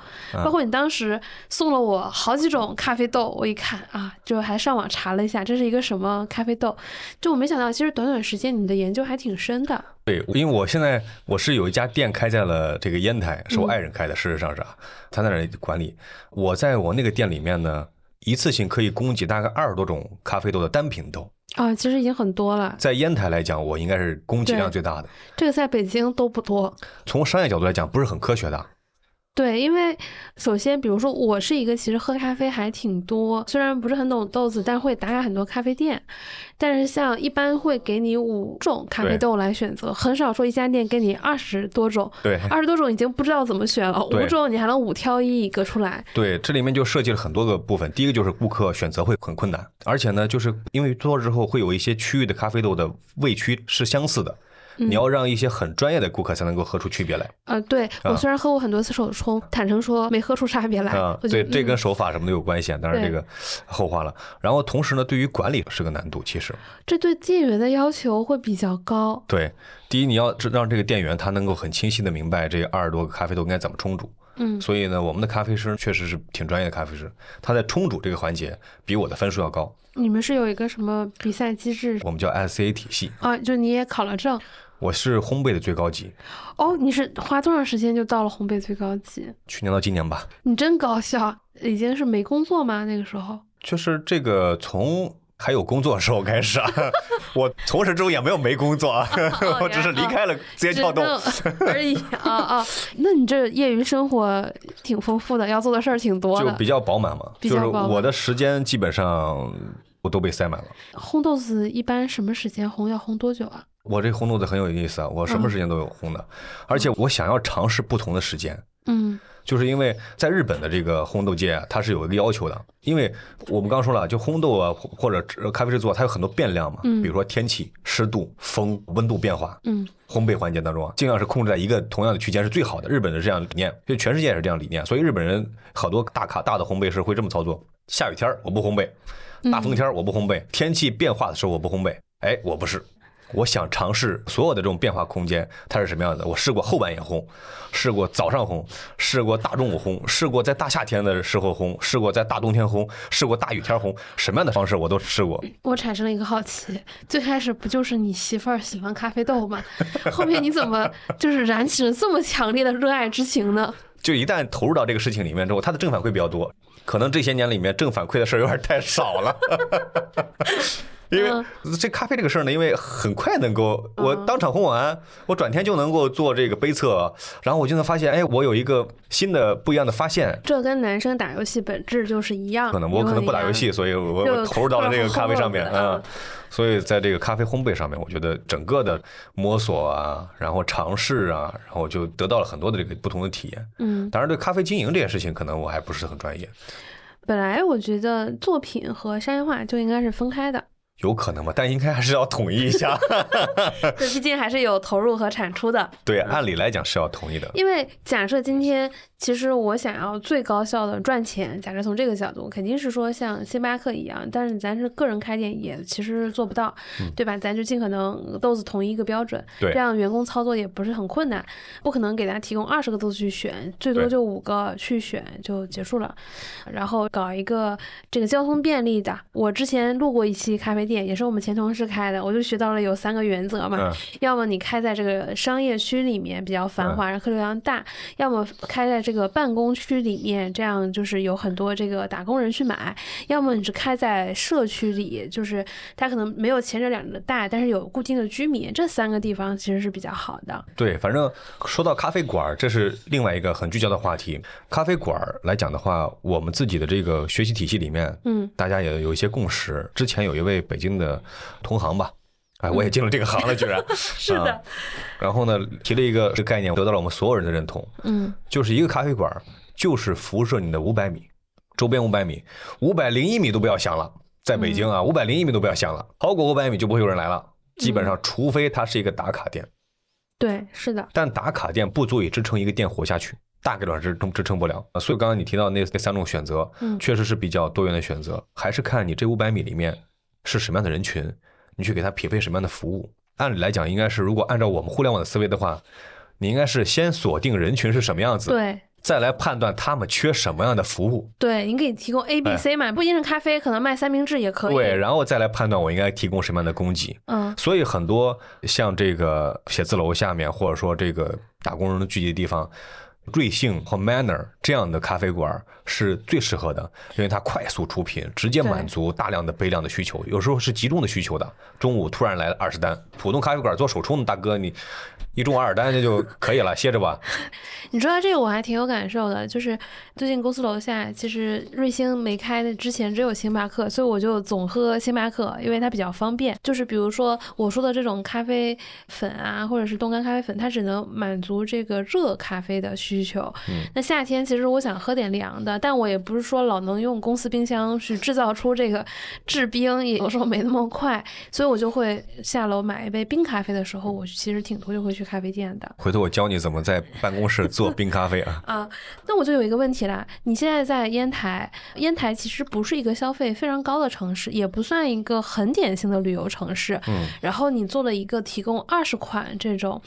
包括你当时送了我好几种咖啡豆，我一看啊，就还上网查了一下这是一个什么咖啡豆，就我没想到，其实短短时间你的研究还挺深的。对，因为我现在我是有一家店开在了这个烟台，是我爱人开的。事实上是啊，他在那里管理。我在我那个店里面呢，一次性可以供给大概二十多种咖啡豆的单品豆啊，其实已经很多了。在烟台来讲，我应该是供给量最大的。这个在北京都不多。从商业角度来讲，不是很科学的。对，因为首先，比如说我是一个其实喝咖啡还挺多，虽然不是很懂豆子，但会打卡很多咖啡店。但是像一般会给你五种咖啡豆来选择，很少说一家店给你二十多种。对，二十多种已经不知道怎么选了，五种你还能五挑一一个出来。对，这里面就涉及了很多个部分。第一个就是顾客选择会很困难，而且呢，就是因为做之后会有一些区域的咖啡豆的味区是相似的。你要让一些很专业的顾客才能够喝出区别来。呃，对我虽然喝过很多次手冲，坦诚说没喝出差别来。啊，对，这跟手法什么都有关系，当然这个后话了。然后同时呢，对于管理是个难度，其实。这对店员的要求会比较高。对，第一你要让这个店员他能够很清晰的明白这二十多个咖啡豆应该怎么冲煮。嗯。所以呢，我们的咖啡师确实是挺专业的咖啡师，他在冲煮这个环节比我的分数要高。你们是有一个什么比赛机制？我们叫 SCA 体系。啊，就你也考了证。我是烘焙的最高级哦，你是花多长时间就到了烘焙最高级？去年到今年吧。你真搞笑，已经是没工作吗？那个时候？就是这个从还有工作的时候开始啊，我从始至终也没有没工作啊，我只是离开了字节跳动 而已啊啊。那你这业余生活挺丰富的，要做的事儿挺多的，就比较饱满嘛。就是我的时间基本上我都被塞满了。烘豆子一般什么时间烘？要烘多久啊？我这烘豆子很有意思啊，我什么时间都有烘的，而且我想要尝试不同的时间。嗯。就是因为在日本的这个烘豆界，它是有一个要求的，因为我们刚刚说了，就烘豆啊或者咖啡制作，它有很多变量嘛，嗯，比如说天气、湿度、风、温度变化，嗯，烘焙环节当中啊，尽量是控制在一个同样的区间是最好的。日本的这样理念，就全世界也是这样理念，所以日本人好多大咖大的烘焙师会这么操作：下雨天我不烘焙，大风天我不烘焙，天气变化的时候我不烘焙。哎，我不是。我想尝试所有的这种变化空间，它是什么样的？我试过后半夜烘，试过早上烘，试过大中午烘，试过在大夏天的时候烘，试过在大冬天烘，试过大雨天烘，什么样的方式我都试过。我产生了一个好奇，最开始不就是你媳妇儿喜欢咖啡豆吗？后面你怎么就是燃起了这么强烈的热爱之情呢？就一旦投入到这个事情里面之后，它的正反馈比较多，可能这些年里面正反馈的事儿有点太少了。因为这咖啡这个事儿呢，因为很快能够我当场烘完，我转天就能够做这个杯测，然后我就能发现，哎，我有一个新的不一样的发现。这跟男生打游戏本质就是一样。可能我可能不打游戏，所以我我投入到了这个咖啡上面 嗯。所以在这个咖啡烘焙上面，我觉得整个的摸索啊，然后尝试啊，然后就得到了很多的这个不同的体验。嗯，当然对咖啡经营这件事情，可能我还不是很专业。本来我觉得作品和商业化就应该是分开的。有可能吧，但应该还是要统一一下。对毕竟还是有投入和产出的。对，按理来讲是要统一的。因为假设今天。其实我想要最高效的赚钱，假设从这个角度，肯定是说像星巴克一样，但是咱是个人开店也其实做不到，对吧？咱就尽可能豆子统一一个标准，这样员工操作也不是很困难，不可能给大家提供二十个豆子去选，最多就五个去选就结束了。然后搞一个这个交通便利的，我之前录过一期咖啡店，也是我们前同事开的，我就学到了有三个原则嘛，要么你开在这个商业区里面比较繁华，客流量大，要么开在这。个办公区里面，这样就是有很多这个打工人去买；要么你是开在社区里，就是它可能没有前者两个大，但是有固定的居民，这三个地方其实是比较好的。对，反正说到咖啡馆，这是另外一个很聚焦的话题。咖啡馆来讲的话，我们自己的这个学习体系里面，嗯，大家也有一些共识。之前有一位北京的同行吧。哎，我也进了这个行了，居然 是的。然后呢，提了一个这概念，得到了我们所有人的认同。嗯，就是一个咖啡馆，就是辐射你的五百米，周边五百米，五百零一米都不要想了。在北京啊，五百零一米都不要想了，超过五百米就不会有人来了。基本上，除非它是一个打卡店。对，是的。但打卡店不足以支撑一个店活下去，大概率支撑支撑不了。所以刚刚你提到那那三种选择，嗯，确实是比较多元的选择，还是看你这五百米里面是什么样的人群。你去给他匹配什么样的服务？按理来讲，应该是如果按照我们互联网的思维的话，你应该是先锁定人群是什么样子，对，再来判断他们缺什么样的服务。对，你可以提供 A、B、C 嘛，不一定是咖啡，可能卖三明治也可以。对，然后再来判断我应该提供什么样的供给。嗯，所以很多像这个写字楼下面，或者说这个打工人的聚集的地方。瑞幸和 Manner 这样的咖啡馆是最适合的，因为它快速出品，直接满足大量的杯量的需求。有时候是集中的需求的，中午突然来了二十单，普通咖啡馆做手冲的大哥你。一中二单那就可以了，歇着吧。你说到这个我还挺有感受的，就是最近公司楼下其实瑞星没开的之前只有星巴克，所以我就总喝星巴克，因为它比较方便。就是比如说我说的这种咖啡粉啊，或者是冻干咖啡粉，它只能满足这个热咖啡的需求。嗯。那夏天其实我想喝点凉的，但我也不是说老能用公司冰箱去制造出这个制冰，有时候没那么快，所以我就会下楼买一杯冰咖啡的时候，我其实挺多就会去。咖啡店的，回头我教你怎么在办公室做冰咖啡啊！啊，那我就有一个问题啦，你现在在烟台，烟台其实不是一个消费非常高的城市，也不算一个很典型的旅游城市。嗯，然后你做了一个提供二十款这种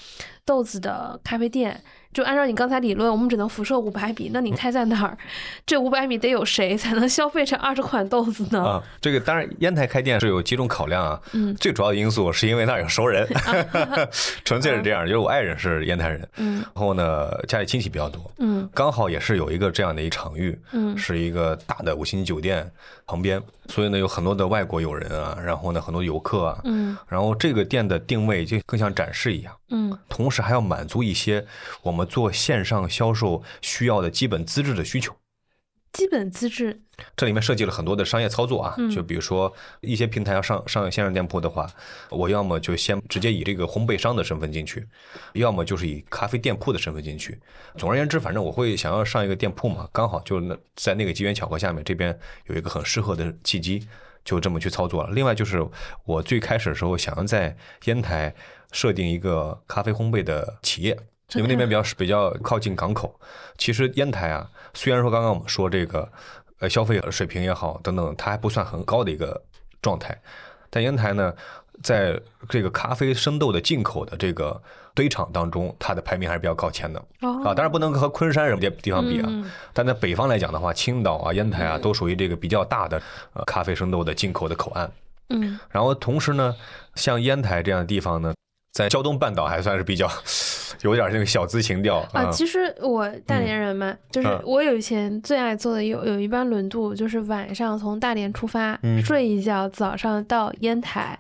豆子的咖啡店。就按照你刚才理论，我们只能辐射五百米。那你开在哪儿？这五百米得有谁才能消费这二十款豆子呢？啊，这个当然，烟台开店是有几种考量啊。嗯，最主要的因素是因为那儿有熟人，纯粹是这样。就是我爱人是烟台人，嗯，然后呢，家里亲戚比较多，嗯，刚好也是有一个这样的一场域，嗯，是一个大的五星级酒店旁边，所以呢，有很多的外国友人啊，然后呢，很多游客啊，嗯，然后这个店的定位就更像展示一样，嗯，同时还要满足一些我们。做线上销售需要的基本资质的需求，基本资质，这里面设计了很多的商业操作啊，就比如说一些平台要上上线上店铺的话，我要么就先直接以这个烘焙商的身份进去，要么就是以咖啡店铺的身份进去。总而言之，反正我会想要上一个店铺嘛，刚好就那在那个机缘巧合下面，这边有一个很适合的契机，就这么去操作了。另外就是我最开始的时候想要在烟台设定一个咖啡烘焙的企业。因为那边比较比较靠近港口，其实烟台啊，虽然说刚刚我们说这个呃消费水平也好等等，它还不算很高的一个状态，但烟台呢，在这个咖啡生豆的进口的这个堆场当中，它的排名还是比较靠前的啊。当然不能和昆山什么地地方比啊，但在北方来讲的话，青岛啊、烟台啊，都属于这个比较大的呃咖啡生豆的进口的口岸。嗯，然后同时呢，像烟台这样的地方呢，在胶东半岛还算是比较。有点那个小资情调啊！其实我大连人嘛，就是我有以前最爱坐的有有一班轮渡，就是晚上从大连出发，睡一觉，早上到烟台，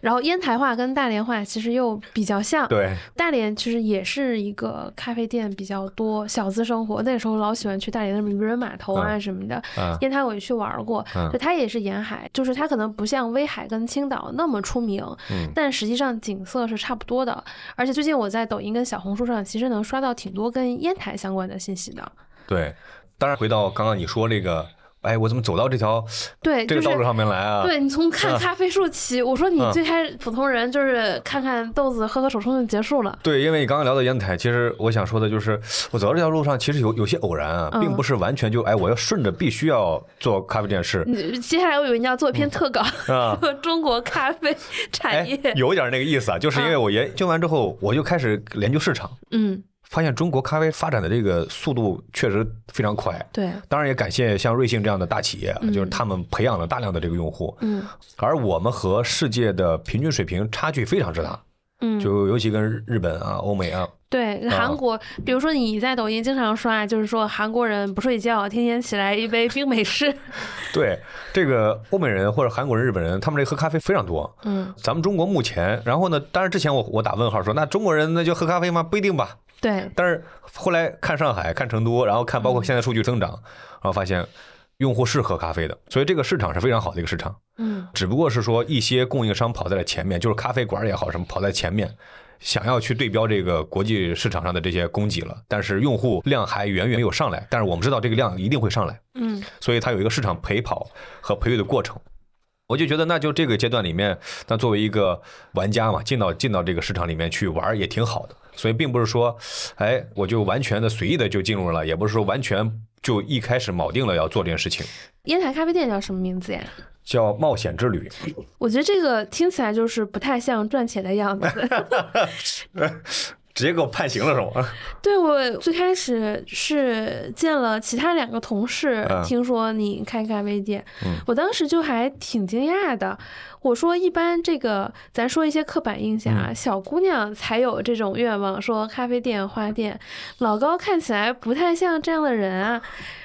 然后烟台话跟大连话其实又比较像。对，大连其实也是一个咖啡店比较多，小资生活。那时候老喜欢去大连的渔人码头啊什么的。烟台我也去玩过，就它也是沿海，就是它可能不像威海跟青岛那么出名，但实际上景色是差不多的。而且最近我在抖音跟小红书上其实能刷到挺多跟烟台相关的信息的。对，当然回到刚刚你说这个。哎，我怎么走到这条对这个道路上面来啊？对你从看咖啡树起，我说你最开始普通人就是看看豆子，喝喝手冲就结束了。对，因为你刚刚聊到烟台，其实我想说的就是，我走到这条路上其实有有些偶然啊，并不是完全就哎我要顺着必须要做咖啡店事。接下来我以为你要做一篇特稿 说中国咖啡产业，有点那个意思啊，就是因为我研究完之后，我就开始研究市场。嗯。发现中国咖啡发展的这个速度确实非常快，对，当然也感谢像瑞幸这样的大企业，就是他们培养了大量的这个用户，嗯，而我们和世界的平均水平差距非常之大，嗯，就尤其跟日本啊、欧美啊，对，韩国，比如说你在抖音经常刷，就是说韩国人不睡觉，天天起来一杯冰美式，对，这个欧美人或者韩国人、日本人，他们这喝咖啡非常多，嗯，咱们中国目前，然后呢，当然之前我我打问号说，那中国人那就喝咖啡吗？不一定吧。对，但是后来看上海、看成都，然后看包括现在数据增长，然后发现用户是喝咖啡的，所以这个市场是非常好的一个市场。嗯，只不过是说一些供应商跑在了前面，就是咖啡馆也好什么跑在前面，想要去对标这个国际市场上的这些供给了，但是用户量还远远没有上来。但是我们知道这个量一定会上来，嗯，所以它有一个市场陪跑和培育的过程。我就觉得，那就这个阶段里面，那作为一个玩家嘛，进到进到这个市场里面去玩也挺好的。所以并不是说，哎，我就完全的随意的就进入了，也不是说完全就一开始铆定了要做这件事情。烟台咖啡店叫什么名字呀？叫冒险之旅。我觉得这个听起来就是不太像赚钱的样子。直接给我判刑了是吗？对，我最开始是见了其他两个同事，听说你开咖啡店，我当时就还挺惊讶的。我说，一般这个咱说一些刻板印象啊，小姑娘才有这种愿望，说咖啡店、花店。老高看起来不太像这样的人啊。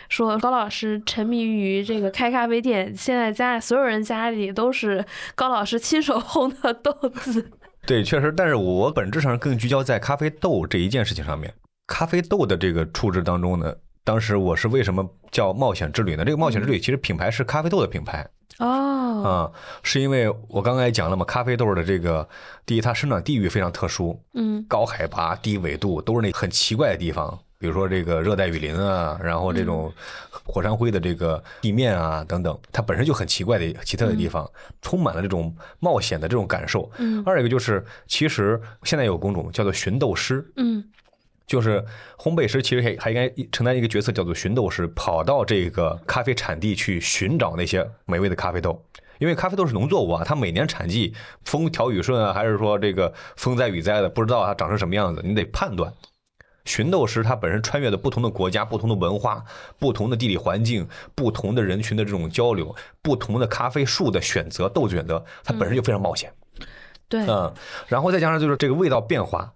说高老师沉迷于这个开咖啡店，现在家里所有人家里都是高老师亲手烘的豆子。对，确实，但是我本质上更聚焦在咖啡豆这一件事情上面。咖啡豆的这个处置当中呢，当时我是为什么叫冒险之旅呢？这个冒险之旅其实品牌是咖啡豆的品牌哦，啊，是因为我刚才也讲了嘛，咖啡豆的这个第一，它生长地域非常特殊，嗯，高海拔、低纬度，都是那很奇怪的地方。比如说这个热带雨林啊，然后这种火山灰的这个地面啊等等，它本身就很奇怪的奇特的地方，充满了这种冒险的这种感受。嗯，二一个就是，其实现在有工种叫做寻豆师，嗯，就是烘焙师，其实还还应该承担一个角色，叫做寻豆师，跑到这个咖啡产地去寻找那些美味的咖啡豆。因为咖啡豆是农作物啊，它每年产季风调雨顺啊，还是说这个风灾雨灾的，不知道它长成什么样子，你得判断。寻豆师它本身穿越的不同的国家、不同的文化、不同的地理环境、不同的人群的这种交流、不同的咖啡树的选择、豆子选择，它本身就非常冒险。对，嗯，然后再加上就是这个味道变化，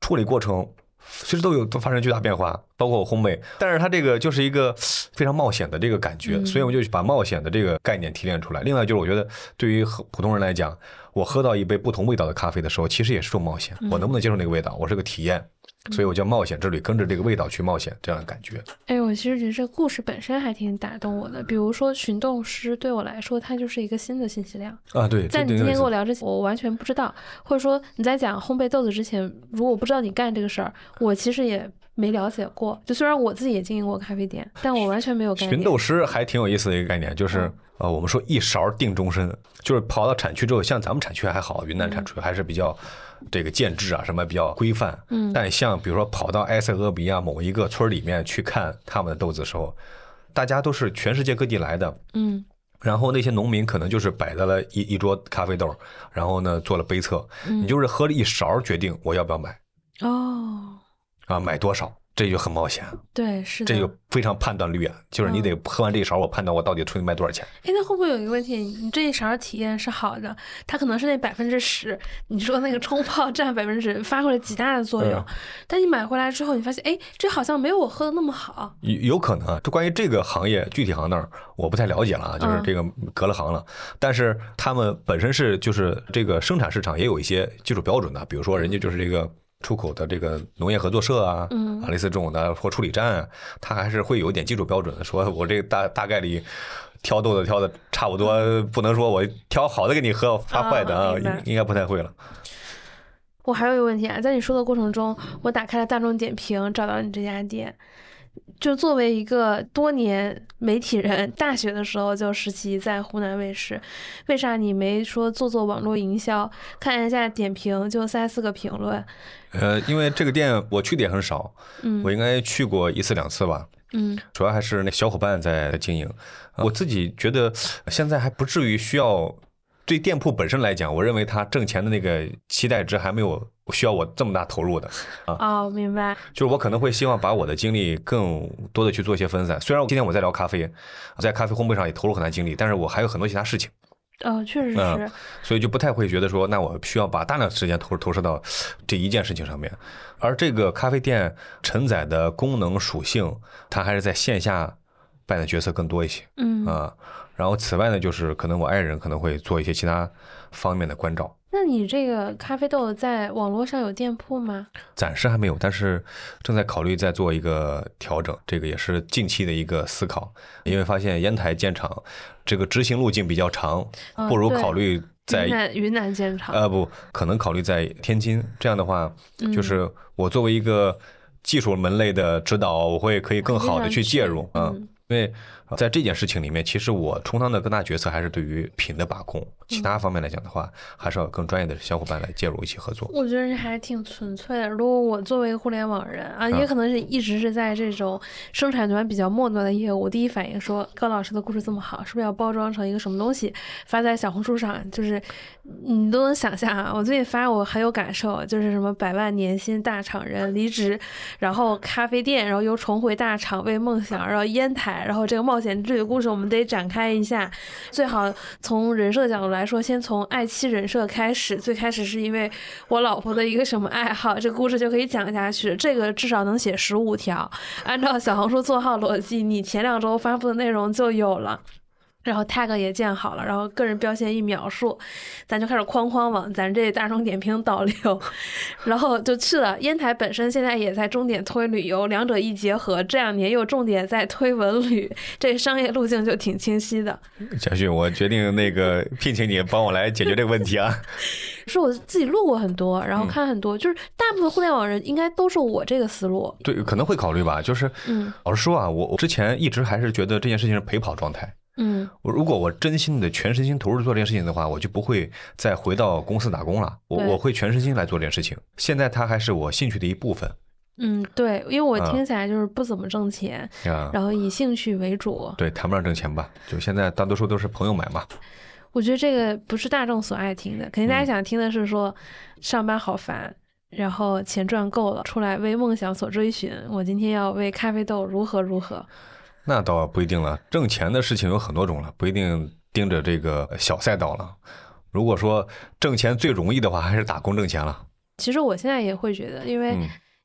处理过程其实都有都发生巨大变化，包括烘焙。但是它这个就是一个非常冒险的这个感觉，所以我们就把冒险的这个概念提炼出来。另外就是我觉得对于普通人来讲，我喝到一杯不同味道的咖啡的时候，其实也是种冒险。我能不能接受那个味道？我是个体验。所以我叫冒险之旅，跟着这个味道去冒险，这样的感觉。哎，我其实觉得这故事本身还挺打动我的。比如说寻动师对我来说，它就是一个新的信息量啊。对，在你今天跟我聊之前，我完全不知道，或者说你在讲烘焙豆子之前，如果我不知道你干这个事儿，我其实也没了解过。就虽然我自己也经营过咖啡店，但我完全没有概念。寻豆师还挺有意思的一个概念，就是呃，我们说一勺定终身，就是跑到产区之后，像咱们产区还好，云南产区还是比较。这个建制啊，什么比较规范？嗯，但像比如说跑到埃塞俄比亚某一个村里面去看他们的豆子的时候，大家都是全世界各地来的，嗯，然后那些农民可能就是摆在了一一桌咖啡豆，然后呢做了杯测，你就是喝了一勺决定我要不要买，哦，啊，买多少。这就很冒险，对，是的，这个非常判断率啊，就是你得喝完这一勺，我判断我到底出去卖多少钱。哎，那会不会有一个问题？你这一勺体验是好的，它可能是那百分之十，你说那个冲泡占百分之十发挥了极大的作用，但你买回来之后，你发现，哎，这好像没有我喝的那么好。有有可能啊，就关于这个行业具体行当，我不太了解了啊，就是这个隔了行了。但是他们本身是就是这个生产市场也有一些技术标准的，比如说人家就是这个。出口的这个农业合作社啊，啊，类似这种的或处理站，它还是会有一点基础标准的。说我这大大概率挑豆子挑的差不多，不能说我挑好的给你喝，发坏的啊，应应该不太会了。我还有一个问题啊，在你说的过程中，我打开了大众点评，找到你这家店。就作为一个多年媒体人，大学的时候就实习在湖南卫视，为啥你没说做做网络营销？看一下点评就三四个评论。呃，因为这个店我去的也很少，嗯，我应该去过一次两次吧，嗯，主要还是那小伙伴在经营。我自己觉得现在还不至于需要。对店铺本身来讲，我认为他挣钱的那个期待值还没有需要我这么大投入的啊。哦，明白。就是我可能会希望把我的精力更多的去做一些分散。虽然今天我在聊咖啡，在咖啡烘焙上也投入很大精力，但是我还有很多其他事情。哦，确实是。所以就不太会觉得说，那我需要把大量时间投投射到这一件事情上面。而这个咖啡店承载的功能属性，它还是在线下扮演的角色更多一些。嗯啊。然后，此外呢，就是可能我爱人可能会做一些其他方面的关照。那你这个咖啡豆在网络上有店铺吗？暂时还没有，但是正在考虑再做一个调整，这个也是近期的一个思考。因为发现烟台建厂这个执行路径比较长，不如考虑在云南云南建厂。呃，不可能考虑在天津。这样的话，就是我作为一个技术门类的指导，我会可以更好的去介入啊，因为。在这件事情里面，其实我充当的更大角色还是对于品的把控。其他方面来讲的话，还是要更专业的小伙伴来介入一起合作。我觉得这还挺纯粹的。如果我作为互联网人啊，也可能是一直是在这种生产端比较末端的业务，第一反应说高老师的故事这么好，是不是要包装成一个什么东西发在小红书上？就是你都能想象啊。我最近发我很有感受，就是什么百万年薪大厂人离职，然后咖啡店，然后又重回大厂为梦想，然后烟台，然后这个冒险之旅的故事我们得展开一下，最好从人设角度来。来说，先从爱妻人设开始。最开始是因为我老婆的一个什么爱好，这个故事就可以讲下去。这个至少能写十五条，按照小红书做号逻辑，你前两周发布的内容就有了。然后 tag 也建好了，然后个人标签一描述，咱就开始哐哐往咱这大众点评导流，然后就去了。烟台本身现在也在重点推旅游，两者一结合，这两年又重点在推文旅，这商业路径就挺清晰的。小旭，我决定那个聘请你帮我来解决这个问题啊。是我自己录过很多，然后看很多，就是大部分互联网人应该都是我这个思路。对，可能会考虑吧。就是，嗯，老实说啊，我我之前一直还是觉得这件事情是陪跑状态。嗯，我如果我真心的全身心投入做这件事情的话，我就不会再回到公司打工了。我我会全身心来做这件事情。现在它还是我兴趣的一部分。嗯，对，因为我听起来就是不怎么挣钱，然后以兴趣为主。对，谈不上挣钱吧，就现在大多数都是朋友买嘛。我觉得这个不是大众所爱听的，肯定大家想听的是说上班好烦，然后钱赚够了，出来为梦想所追寻。我今天要为咖啡豆如何如何。那倒不一定了，挣钱的事情有很多种了，不一定盯着这个小赛道了。如果说挣钱最容易的话，还是打工挣钱了。其实我现在也会觉得，因为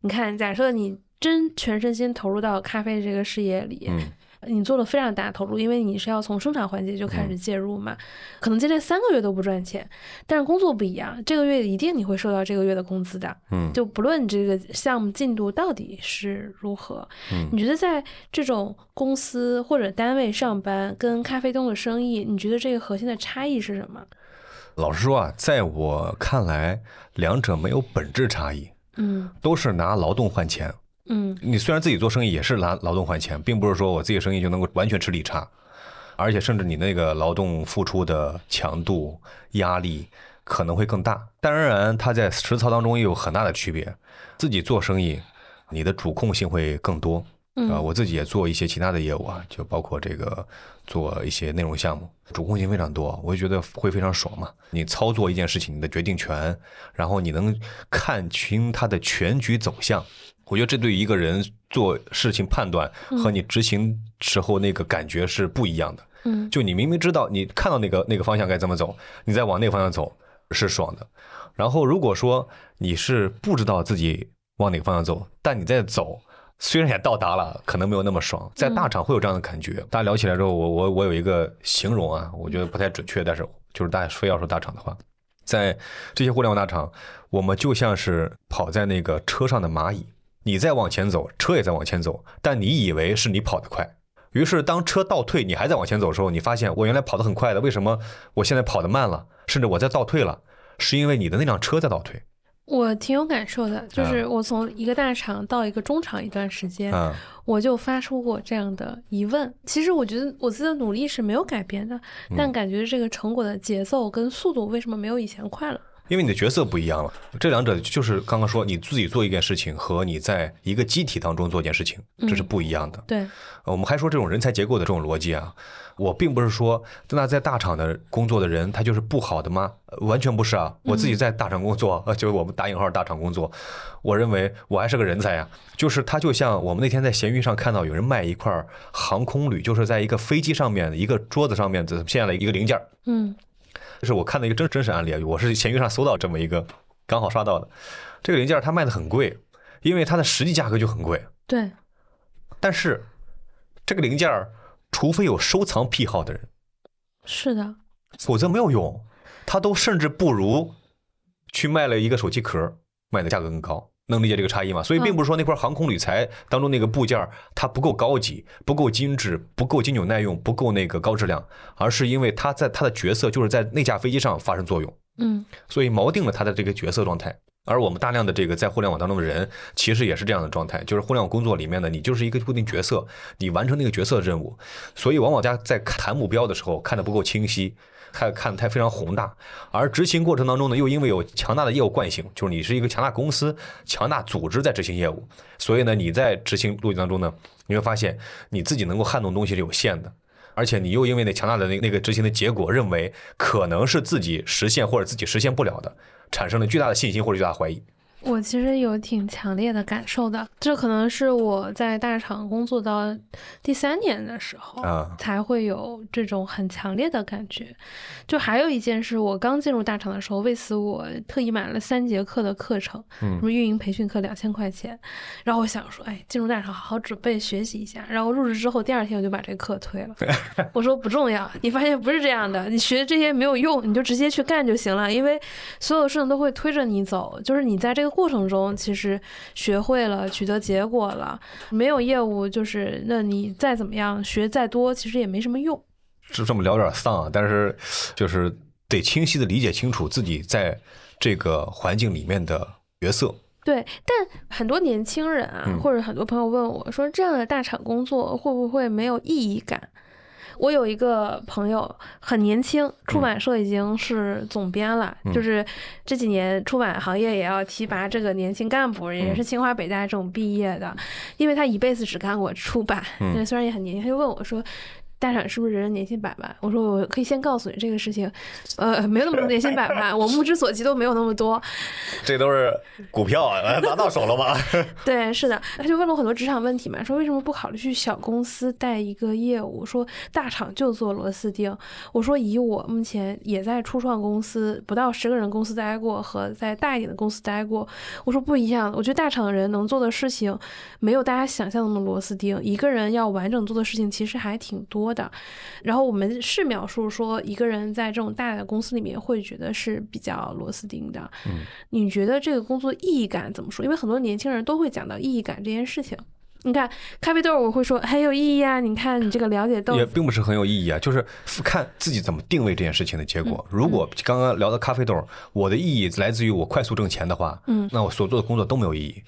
你看，假设你真全身心投入到咖啡这个事业里。你做了非常大投入，因为你是要从生产环节就开始介入嘛，可能接连三个月都不赚钱，但是工作不一样，这个月一定你会收到这个月的工资的，嗯，就不论这个项目进度到底是如何，嗯，你觉得在这种公司或者单位上班跟咖啡豆的生意，你觉得这个核心的差异是什么？老实说啊，在我看来，两者没有本质差异，嗯，都是拿劳动换钱。嗯，你虽然自己做生意也是拿劳动换钱，并不是说我自己生意就能够完全吃利差，而且甚至你那个劳动付出的强度、压力可能会更大。当然，它在实操当中也有很大的区别。自己做生意，你的主控性会更多。啊，我自己也做一些其他的业务啊，就包括这个做一些内容项目，主控性非常多，我就觉得会非常爽嘛。你操作一件事情，你的决定权，然后你能看清它的全局走向。我觉得这对于一个人做事情判断和你执行时候那个感觉是不一样的。嗯，就你明明知道你看到那个那个方向该怎么走，你再往那个方向走是爽的。然后如果说你是不知道自己往哪个方向走，但你在走，虽然也到达了，可能没有那么爽。在大厂会有这样的感觉。大家聊起来之后，我我我有一个形容啊，我觉得不太准确，但是就是大家非要说大厂的话，在这些互联网大厂，我们就像是跑在那个车上的蚂蚁。你在往前走，车也在往前走，但你以为是你跑得快，于是当车倒退，你还在往前走的时候，你发现我原来跑得很快的，为什么我现在跑得慢了，甚至我在倒退了，是因为你的那辆车在倒退。我挺有感受的，就是我从一个大厂到一个中厂一段时间，我就发出过这样的疑问。其实我觉得我自己的努力是没有改变的，但感觉这个成果的节奏跟速度为什么没有以前快了？因为你的角色不一样了，这两者就是刚刚说你自己做一件事情和你在一个机体当中做一件事情，这是不一样的。对，我们还说这种人才结构的这种逻辑啊，我并不是说那在大厂的工作的人他就是不好的吗？完全不是啊，我自己在大厂工作，就是我们打引号大厂工作，我认为我还是个人才呀。就是他就像我们那天在闲鱼上看到有人卖一块航空铝，就是在一个飞机上面一个桌子上面现了一个零件嗯。这是我看的一个真真实案例，我是闲鱼上搜到这么一个，刚好刷到的。这个零件它卖的很贵，因为它的实际价格就很贵。对。但是这个零件除非有收藏癖好的人，是的，否则没有用。它都甚至不如去卖了一个手机壳卖的价格更高。能理解这个差异吗？所以并不是说那块航空铝材当中那个部件它不够高级、不够精致、不够经久耐用、不够那个高质量，而是因为它在它的角色就是在那架飞机上发生作用，嗯，所以锚定了它的这个角色状态。而我们大量的这个在互联网当中的人，其实也是这样的状态，就是互联网工作里面的你就是一个固定角色，你完成那个角色的任务，所以往往大家在谈目标的时候看的不够清晰。看看太非常宏大，而执行过程当中呢，又因为有强大的业务惯性，就是你是一个强大公司、强大组织在执行业务，所以呢，你在执行路径当中呢，你会发现你自己能够撼动东西是有限的，而且你又因为那强大的那那个执行的结果，认为可能是自己实现或者自己实现不了的，产生了巨大的信心或者巨大怀疑。我其实有挺强烈的感受的，这可能是我在大厂工作到第三年的时候才会有这种很强烈的感觉。就还有一件事，我刚进入大厂的时候，为此我特意买了三节课的课程，什么运营培训课两千块钱。然后我想说，哎，进入大厂好好准备学习一下。然后入职之后第二天我就把这个课推了，我说不重要。你发现不是这样的，你学这些没有用，你就直接去干就行了，因为所有事情都会推着你走，就是你在这个。过程中其实学会了，取得结果了。没有业务，就是那你再怎么样学再多，其实也没什么用。就这么聊有点丧啊，但是就是得清晰的理解清楚自己在这个环境里面的角色。对，但很多年轻人啊，或者很多朋友问我说，这样的大厂工作会不会没有意义感？我有一个朋友很年轻，出版社已经是总编了。就是这几年出版行业也要提拔这个年轻干部，也是清华北大这种毕业的，因为他一辈子只干过出版。虽然也很年轻，他就问我说：“大厂是不是人人年薪百万？我说我可以先告诉你这个事情，呃，没有那么多年薪百万，我目之所及都没有那么多。这都是股票啊拿到手了吗？对，是的。他就问了我很多职场问题嘛，说为什么不考虑去小公司带一个业务？说大厂就做螺丝钉。我说以我目前也在初创公司不到十个人公司待过，和在大一点的公司待过，我说不一样。我觉得大厂的人能做的事情没有大家想象那么螺丝钉，一个人要完整做的事情其实还挺多的。然后我们是描述说，一个人在这种大的公司里面会觉得是比较螺丝钉的。嗯，你觉得这个工作意义感怎么说？因为很多年轻人都会讲到意义感这件事情。你看咖啡豆，我会说很有意义啊。你看你这个了解豆也并不是很有意义啊，就是看自己怎么定位这件事情的结果。如果刚刚聊的咖啡豆，我的意义来自于我快速挣钱的话，嗯，那我所做的工作都没有意义。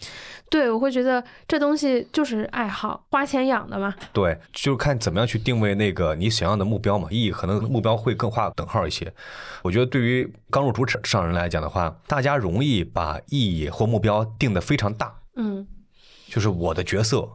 对，我会觉得这东西就是爱好，花钱养的嘛。对，就是看怎么样去定位那个你想要的目标嘛。意义可能目标会更画等号一些。我觉得对于刚入职场人来讲的话，大家容易把意义或目标定得非常大。嗯。就是我的角色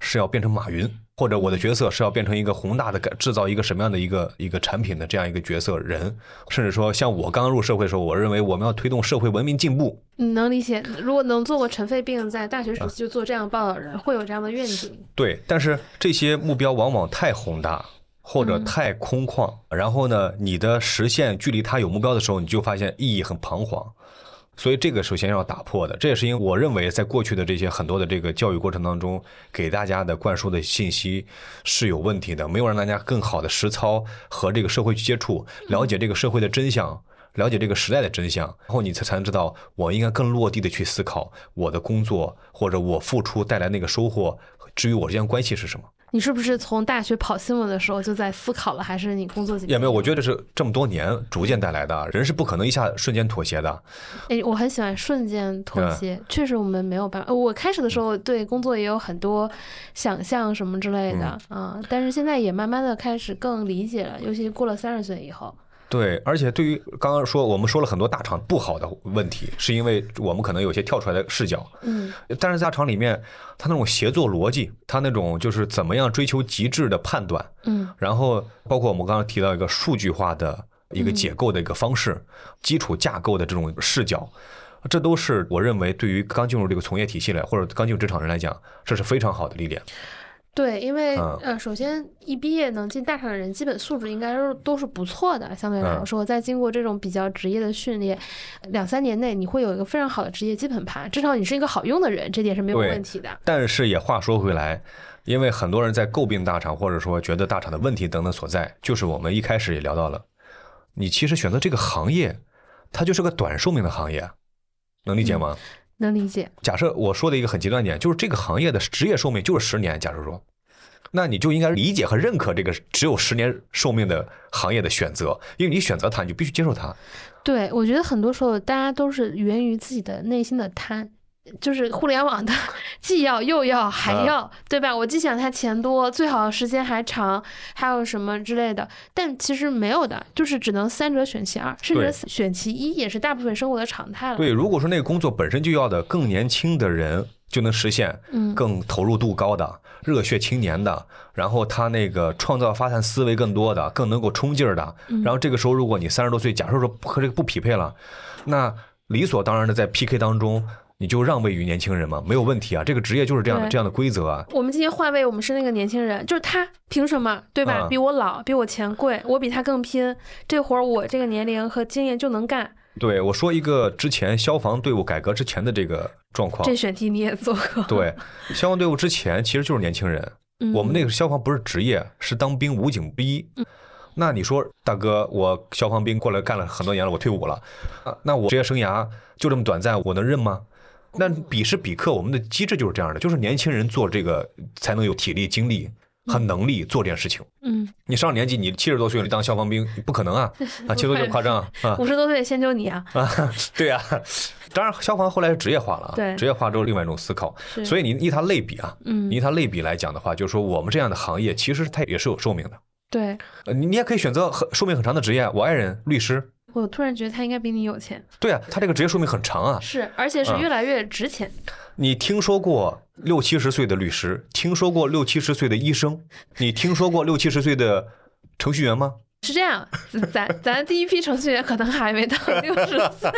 是要变成马云，或者我的角色是要变成一个宏大的制造一个什么样的一个一个产品的这样一个角色人，甚至说像我刚刚入社会的时候，我认为我们要推动社会文明进步。能理解，如果能做过尘肺病，在大学时期就做这样报道人，会有这样的愿景。对，但是这些目标往往太宏大或者太空旷，然后呢，你的实现距离他有目标的时候，你就发现意义很彷徨。所以这个首先要打破的，这也是因为我认为在过去的这些很多的这个教育过程当中，给大家的灌输的信息是有问题的，没有让大家更好的实操和这个社会去接触，了解这个社会的真相，了解这个时代的真相，然后你才才能知道我应该更落地的去思考我的工作或者我付出带来那个收获，至于我之间关系是什么。你是不是从大学跑新闻的时候就在思考了，还是你工作几年？也没有，我觉得是这么多年逐渐带来的。人是不可能一下瞬间妥协的。哎，我很喜欢瞬间妥协，确实我们没有办法。我开始的时候对工作也有很多想象什么之类的啊，但是现在也慢慢的开始更理解了，尤其过了三十岁以后。对，而且对于刚刚说我们说了很多大厂不好的问题，是因为我们可能有些跳出来的视角。嗯，但是大厂里面，他那种协作逻辑，他那种就是怎么样追求极致的判断，嗯，然后包括我们刚刚提到一个数据化的一个解构的一个方式，基础架构的这种视角，这都是我认为对于刚进入这个从业体系来或者刚进入职场人来讲，这是非常好的历练。对，因为呃，首先一毕业能进大厂的人，基本素质应该都都是不错的。相对来说，在经过这种比较职业的训练，两三年内你会有一个非常好的职业基本盘，至少你是一个好用的人，这点是没有问题的。但是也话说回来，因为很多人在诟病大厂，或者说觉得大厂的问题等等所在，就是我们一开始也聊到了，你其实选择这个行业，它就是个短寿命的行业，能理解吗？能理解。假设我说的一个很极端点，就是这个行业的职业寿命就是十年。假设说，那你就应该理解和认可这个只有十年寿命的行业的选择，因为你选择它，你就必须接受它。对，我觉得很多时候大家都是源于自己的内心的贪。就是互联网的，既要又要还要，对吧？我既想它钱多，最好时间还长，还有什么之类的。但其实没有的，就是只能三者选其二，甚至选其一，也是大部分生活的常态了。对，如果说那个工作本身就要的更年轻的人就能实现，嗯，更投入度高的热血青年的，然后他那个创造发散思维更多的，更能够冲劲儿的，然后这个时候如果你三十多岁，假设说和这个不匹配了，那理所当然的在 PK 当中。你就让位于年轻人吗？没有问题啊，这个职业就是这样的，这样的规则啊。我们今天换位，我们是那个年轻人，就是他凭什么，对吧？比我老，比我钱贵，我比他更拼，这活儿我这个年龄和经验就能干。对，我说一个之前消防队伍改革之前的这个状况。这选题你也做过。对，消防队伍之前其实就是年轻人，我们那个消防不是职业，是当兵武警逼。那你说大哥，我消防兵过来干了很多年了，我退伍了，那我职业生涯就这么短暂，我能认吗？那比是比克，我们的机制就是这样的，就是年轻人做这个才能有体力、精力和能力做这件事情。嗯，你上了年纪，你七十多岁了当消防兵，不可能啊！啊，七十多岁夸张啊！五十多岁先救你啊！啊，对呀。当然，消防后来是职业化了，对，职业化之后另外一种思考。所以你依它类比啊，嗯，依它类比来讲的话，就是说我们这样的行业其实它也是有寿命的。对，你你也可以选择很寿命很长的职业，我爱人律师。我突然觉得他应该比你有钱。对啊，他这个职业寿命很长啊。是，而且是越来越值钱。你听说过六七十岁的律师？听说过六七十岁的医生？你听说过六七十岁的程序员吗？是这样，咱咱第一批程序员可能还没到六十岁，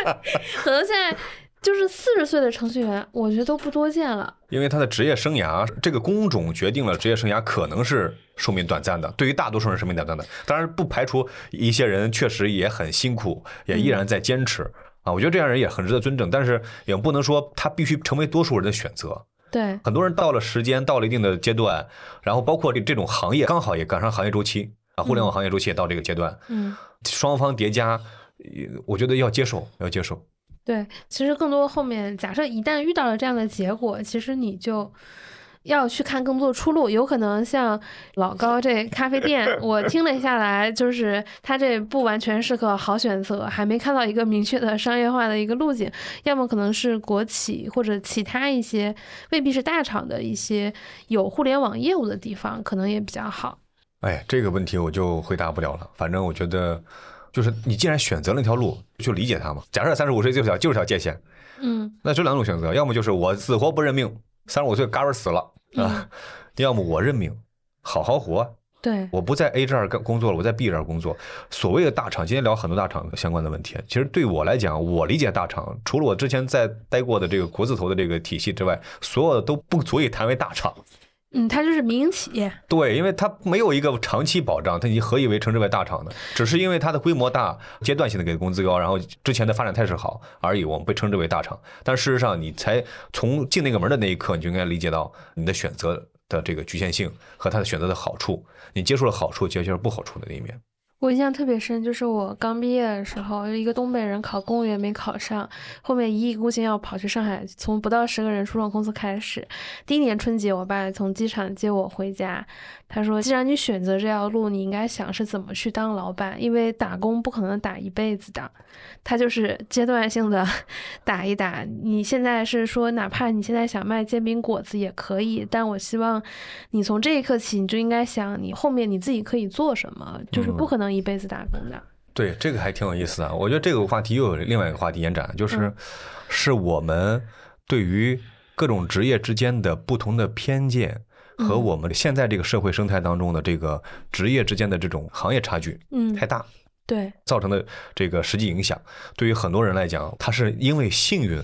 可能现在就是四十岁的程序员，我觉得都不多见了。因为他的职业生涯，这个工种决定了职业生涯可能是寿命短暂的。对于大多数人，寿命短暂的，当然不排除一些人确实也很辛苦，也依然在坚持。啊，我觉得这样人也很值得尊重，但是也不能说他必须成为多数人的选择。对，很多人到了时间，到了一定的阶段，然后包括这这种行业刚好也赶上行业周期啊，互联网行业周期也到这个阶段，嗯，双方叠加，我觉得要接受，要接受。对，其实更多后面，假设一旦遇到了这样的结果，其实你就。要去看更多的出路，有可能像老高这咖啡店，我听了下来，就是他这不完全是个好选择，还没看到一个明确的商业化的一个路径。要么可能是国企或者其他一些未必是大厂的一些有互联网业务的地方，可能也比较好。哎，这个问题我就回答不了了。反正我觉得，就是你既然选择了那条路，就理解它嘛。假设三十五岁就是条就是条界限，嗯，那这两种选择，要么就是我死活不认命。三十五岁嘎嘣死了啊！要么我认命，好好活。对，我不在 A 这儿干工作了，我在 B 这儿工作。所谓的大厂，今天聊很多大厂相关的问题。其实对我来讲，我理解大厂，除了我之前在待过的这个国字头的这个体系之外，所有的都不足以谈为大厂。嗯，它就是民营企业。对，因为它没有一个长期保障，它你何以为称之为大厂呢？只是因为它的规模大，阶段性的给的工资高，然后之前的发展态势好而已，我们被称之为大厂。但事实上，你才从进那个门的那一刻，你就应该理解到你的选择的这个局限性和它的选择的好处。你接受了好处，接受了不好处的那一面。我印象特别深，就是我刚毕业的时候，一个东北人考公务员没考上，后面一意孤行要跑去上海，从不到十个人初创公司开始。第一年春节，我爸从机场接我回家。他说：“既然你选择这条路，你应该想是怎么去当老板，因为打工不可能打一辈子的，他就是阶段性的 打一打。你现在是说，哪怕你现在想卖煎饼果子也可以，但我希望你从这一刻起，你就应该想你后面你自己可以做什么，就是不可能一辈子打工的。”对，这个还挺有意思的。我觉得这个话题又有另外一个话题延展，就是是我们对于各种职业之间的不同的偏见。和我们现在这个社会生态当中的这个职业之间的这种行业差距，嗯，太大，对，造成的这个实际影响，对于很多人来讲，他是因为幸运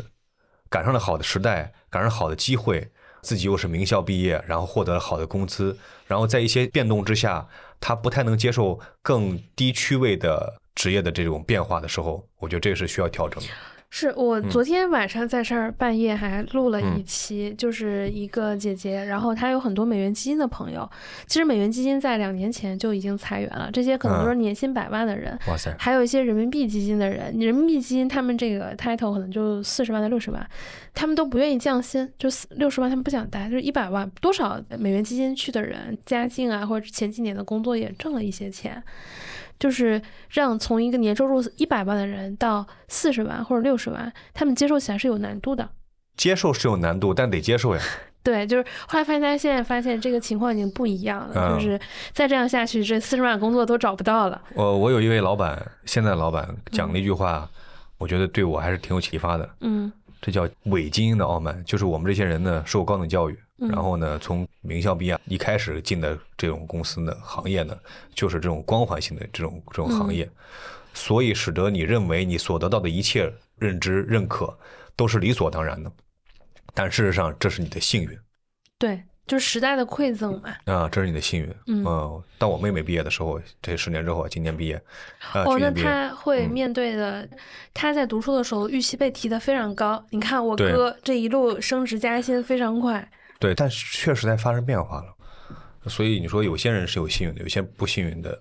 赶上了好的时代，赶上好的机会，自己又是名校毕业，然后获得了好的工资，然后在一些变动之下，他不太能接受更低区位的职业的这种变化的时候，我觉得这个是需要调整的。是我昨天晚上在这儿半夜还录了一期，就是一个姐姐，然后她有很多美元基金的朋友。其实美元基金在两年前就已经裁员了，这些可能都是年薪百万的人。哇塞！还有一些人民币基金的人，人民币基金他们这个 title 可能就四十万到六十万，他们都不愿意降薪，就六十万他们不想待，就是一百万多少美元基金去的人，家境啊或者前几年的工作也挣了一些钱。就是让从一个年收入一百万的人到四十万或者六十万，他们接受起来是有难度的。接受是有难度，但得接受呀。对，就是后来发现，大家现在发现这个情况已经不一样了。就是再这样下去，这四十万工作都找不到了。我我有一位老板，现在老板讲了一句话，我觉得对我还是挺有启发的。嗯，这叫伪精英的傲慢，就是我们这些人呢，受高等教育。然后呢，从名校毕业一开始进的这种公司呢，行业呢，就是这种光环性的这种这种行业，所以使得你认为你所得到的一切认知认可都是理所当然的，但事实上这是你的幸运。对，就是时代的馈赠嘛。啊，这是你的幸运。嗯，当我妹妹毕业的时候，这十年之后，今年毕业。哦，那她会面对的，他在读书的时候预期被提的非常高。你看我哥这一路升职加薪非常快。对，但是确实在发生变化了，所以你说有些人是有幸运的，有些不幸运的。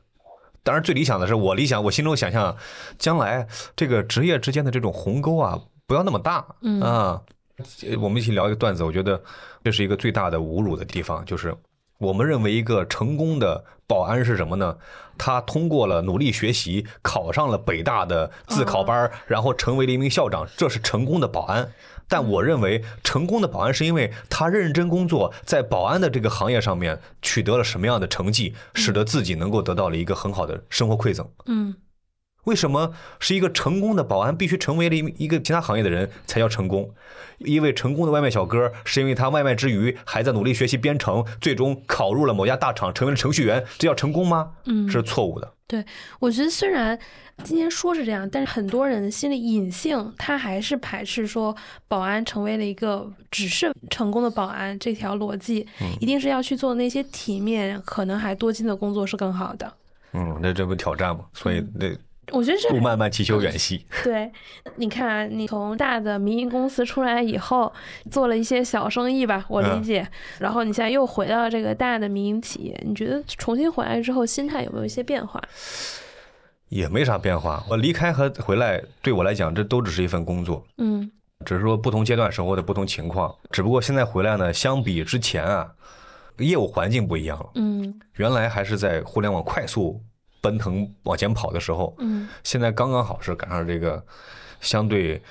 当然，最理想的是我理想，我心中想象，将来这个职业之间的这种鸿沟啊，不要那么大。嗯啊，我们一起聊一个段子，我觉得这是一个最大的侮辱的地方，就是我们认为一个成功的保安是什么呢？他通过了努力学习，考上了北大的自考班，然后成为了一名校长，这是成功的保安。但我认为，成功的保安是因为他认真工作，在保安的这个行业上面取得了什么样的成绩，使得自己能够得到了一个很好的生活馈赠。嗯，为什么是一个成功的保安必须成为了一一个其他行业的人才叫成功？因为成功的外卖小哥是因为他外卖之余还在努力学习编程，最终考入了某家大厂，成为了程序员，这叫成功吗？嗯，是错误的。对，我觉得虽然今天说是这样，但是很多人心里隐性他还是排斥说保安成为了一个只是成功的保安这条逻辑，一定是要去做那些体面、可能还多金的工作是更好的。嗯，那这不挑战吗？所以那。我觉得这路漫漫其修远兮。对，你看，你从大的民营公司出来以后，做了一些小生意吧，我理解。然后你现在又回到这个大的民营企业，你觉得重新回来之后，心态有没有一些变化？也没啥变化。我离开和回来，对我来讲，这都只是一份工作。嗯，只是说不同阶段生活的不同情况。只不过现在回来呢，相比之前啊，业务环境不一样了。嗯，原来还是在互联网快速。奔腾往前跑的时候，嗯，现在刚刚好是赶上这个相对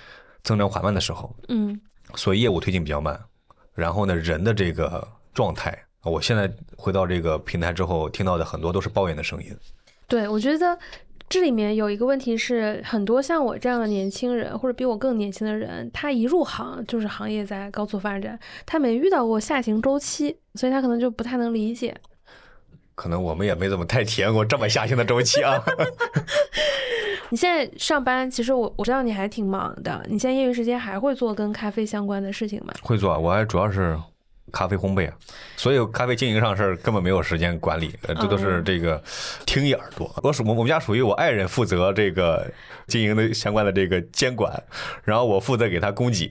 增长缓慢的时候，嗯，所以业务推进比较慢。然后呢，人的这个状态，我现在回到这个平台之后，听到的很多都是抱怨的声音。对，我觉得这里面有一个问题是，很多像我这样的年轻人，或者比我更年轻的人，他一入行就是行业在高速发展，他没遇到过下行周期，所以他可能就不太能理解。可能我们也没怎么太体验过这么下行的周期啊。你现在上班，其实我我知道你还挺忙的。你现在业余时间还会做跟咖啡相关的事情吗？会做，我还主要是咖啡烘焙啊，所有咖啡经营上事儿根本没有时间管理，这都是这个听一耳朵。我属我我们家属于我爱人负责这个经营的相关的这个监管，然后我负责给他供给。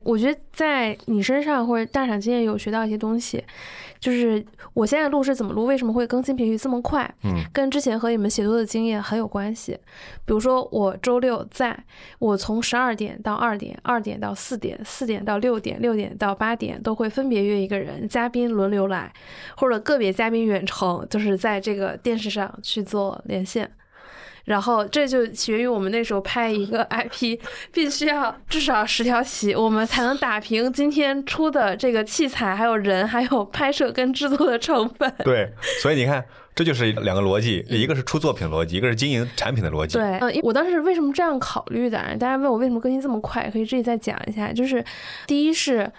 我觉得在你身上或者大厂经验有学到一些东西。就是我现在录是怎么录？为什么会更新频率这么快？嗯，跟之前和你们写作的经验很有关系。比如说，我周六在，我从十二点到二点，二点到四点，四点到六点，六点到八点，都会分别约一个人，嘉宾轮流来，或者个别嘉宾远程，就是在这个电视上去做连线。然后这就起源于我们那时候拍一个 IP，必须要至少十条起，我们才能打平今天出的这个器材，还有人，还有拍摄跟制作的成本。对，所以你看，这就是两个逻辑，一个是出作品逻辑，一个是经营产品的逻辑。对，嗯，我当时为什么这样考虑的？大家问我为什么更新这么快，可以自己再讲一下。就是第一是。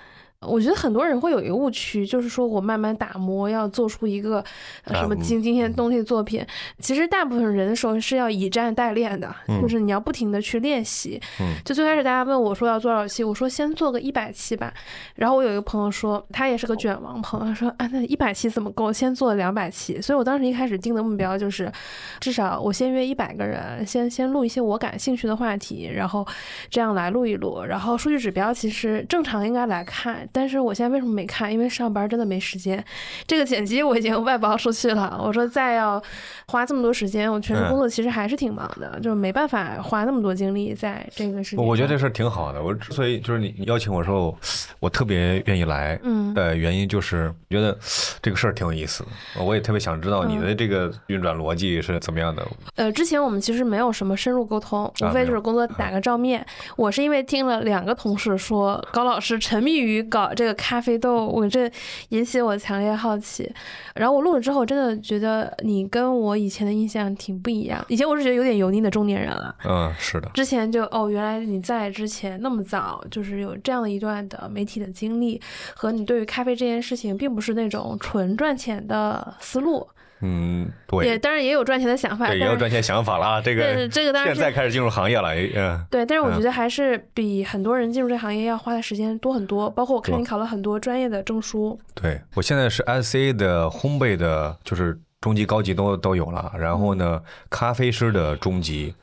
我觉得很多人会有一个误区，就是说我慢慢打磨，要做出一个什么惊惊天动地的作品。其实大部分人的时候是要以战代练的，就是你要不停的去练习。就最开始大家问我说要做多少期，我说先做个一百期吧。然后我有一个朋友说，他也是个卷王朋友，说啊，那一百期怎么够？先做两百期。所以我当时一开始定的目标就是，至少我先约一百个人，先先录一些我感兴趣的话题，然后这样来录一录。然后数据指标其实正常应该来看。但是我现在为什么没看？因为上班真的没时间。这个剪辑我已经外包出去了。我说再要花这么多时间，我全职工作其实还是挺忙的，就是没办法花那么多精力在这个事情。我觉得这事儿挺好的。我之所以就是你邀请我说，我特别愿意来嗯的原因就是觉得这个事儿挺有意思。我也特别想知道你的这个运转逻辑是怎么样的。呃，之前我们其实没有什么深入沟通，无非就是工作打个照面。我是因为听了两个同事说高老师沉迷于搞。这个咖啡豆，我这引起我强烈好奇。然后我录了之后，真的觉得你跟我以前的印象挺不一样。以前我是觉得有点油腻的中年人了。嗯，是的。之前就哦，原来你在之前那么早，就是有这样的一段的媒体的经历，和你对于咖啡这件事情，并不是那种纯赚钱的思路。嗯，对，也当然也有赚钱的想法，也有赚钱想法了啊。这个这个当然现在开始进入行业了，嗯，对，但是我觉得还是比很多人进入这行业要花的时间多很多。包括我看你考了很多专业的证书。对我现在是 SCA 的烘焙的，就是中级、高级都都有了。然后呢，咖啡师的中级，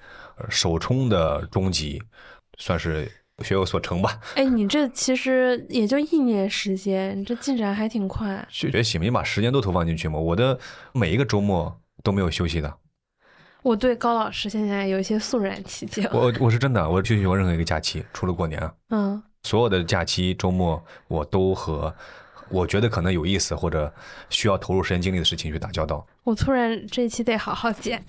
手冲的中级，算是。学有所成吧。哎，你这其实也就一年时间，你这进展还挺快。学习嘛，你把时间都投放进去嘛。我的每一个周末都没有休息的。我对高老师现在有一些肃然起敬。我我是真的，我休息过任何一个假期，除了过年。嗯。所有的假期周末，我都和我觉得可能有意思或者需要投入时间精力的事情去打交道。我突然这一期得好好剪。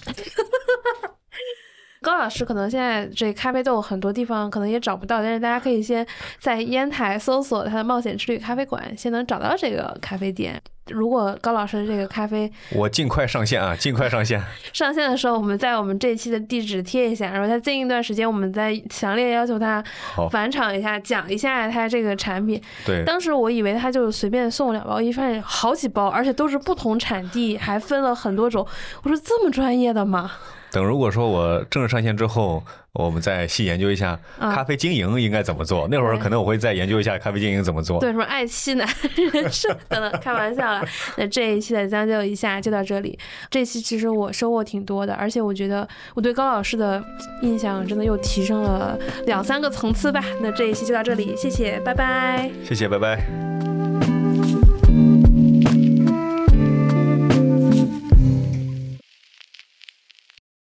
高老师可能现在这咖啡豆很多地方可能也找不到，但是大家可以先在烟台搜索他的冒险之旅咖啡馆，先能找到这个咖啡店。如果高老师的这个咖啡我尽快上线啊，尽快上线。上线的时候，我们在我们这一期的地址贴一下，然后在近一段时间，我们再强烈要求他，返场一下，讲一下他这个产品。对，当时我以为他就是随便送两包，一发现好几包，而且都是不同产地，还分了很多种。我说这么专业的吗？等如果说我正式上线之后，我们再细研究一下啊咖啡经营应该怎么做。那会儿可能我会再研究一下咖啡经营怎么做。对，什么爱妻男人生等等，开玩笑了。那这一期的将就一下就到这里。这期其实我收获挺多的，而且我觉得我对高老师的印象真的又提升了两三个层次吧。那这一期就到这里，谢谢，拜拜。谢谢，拜拜。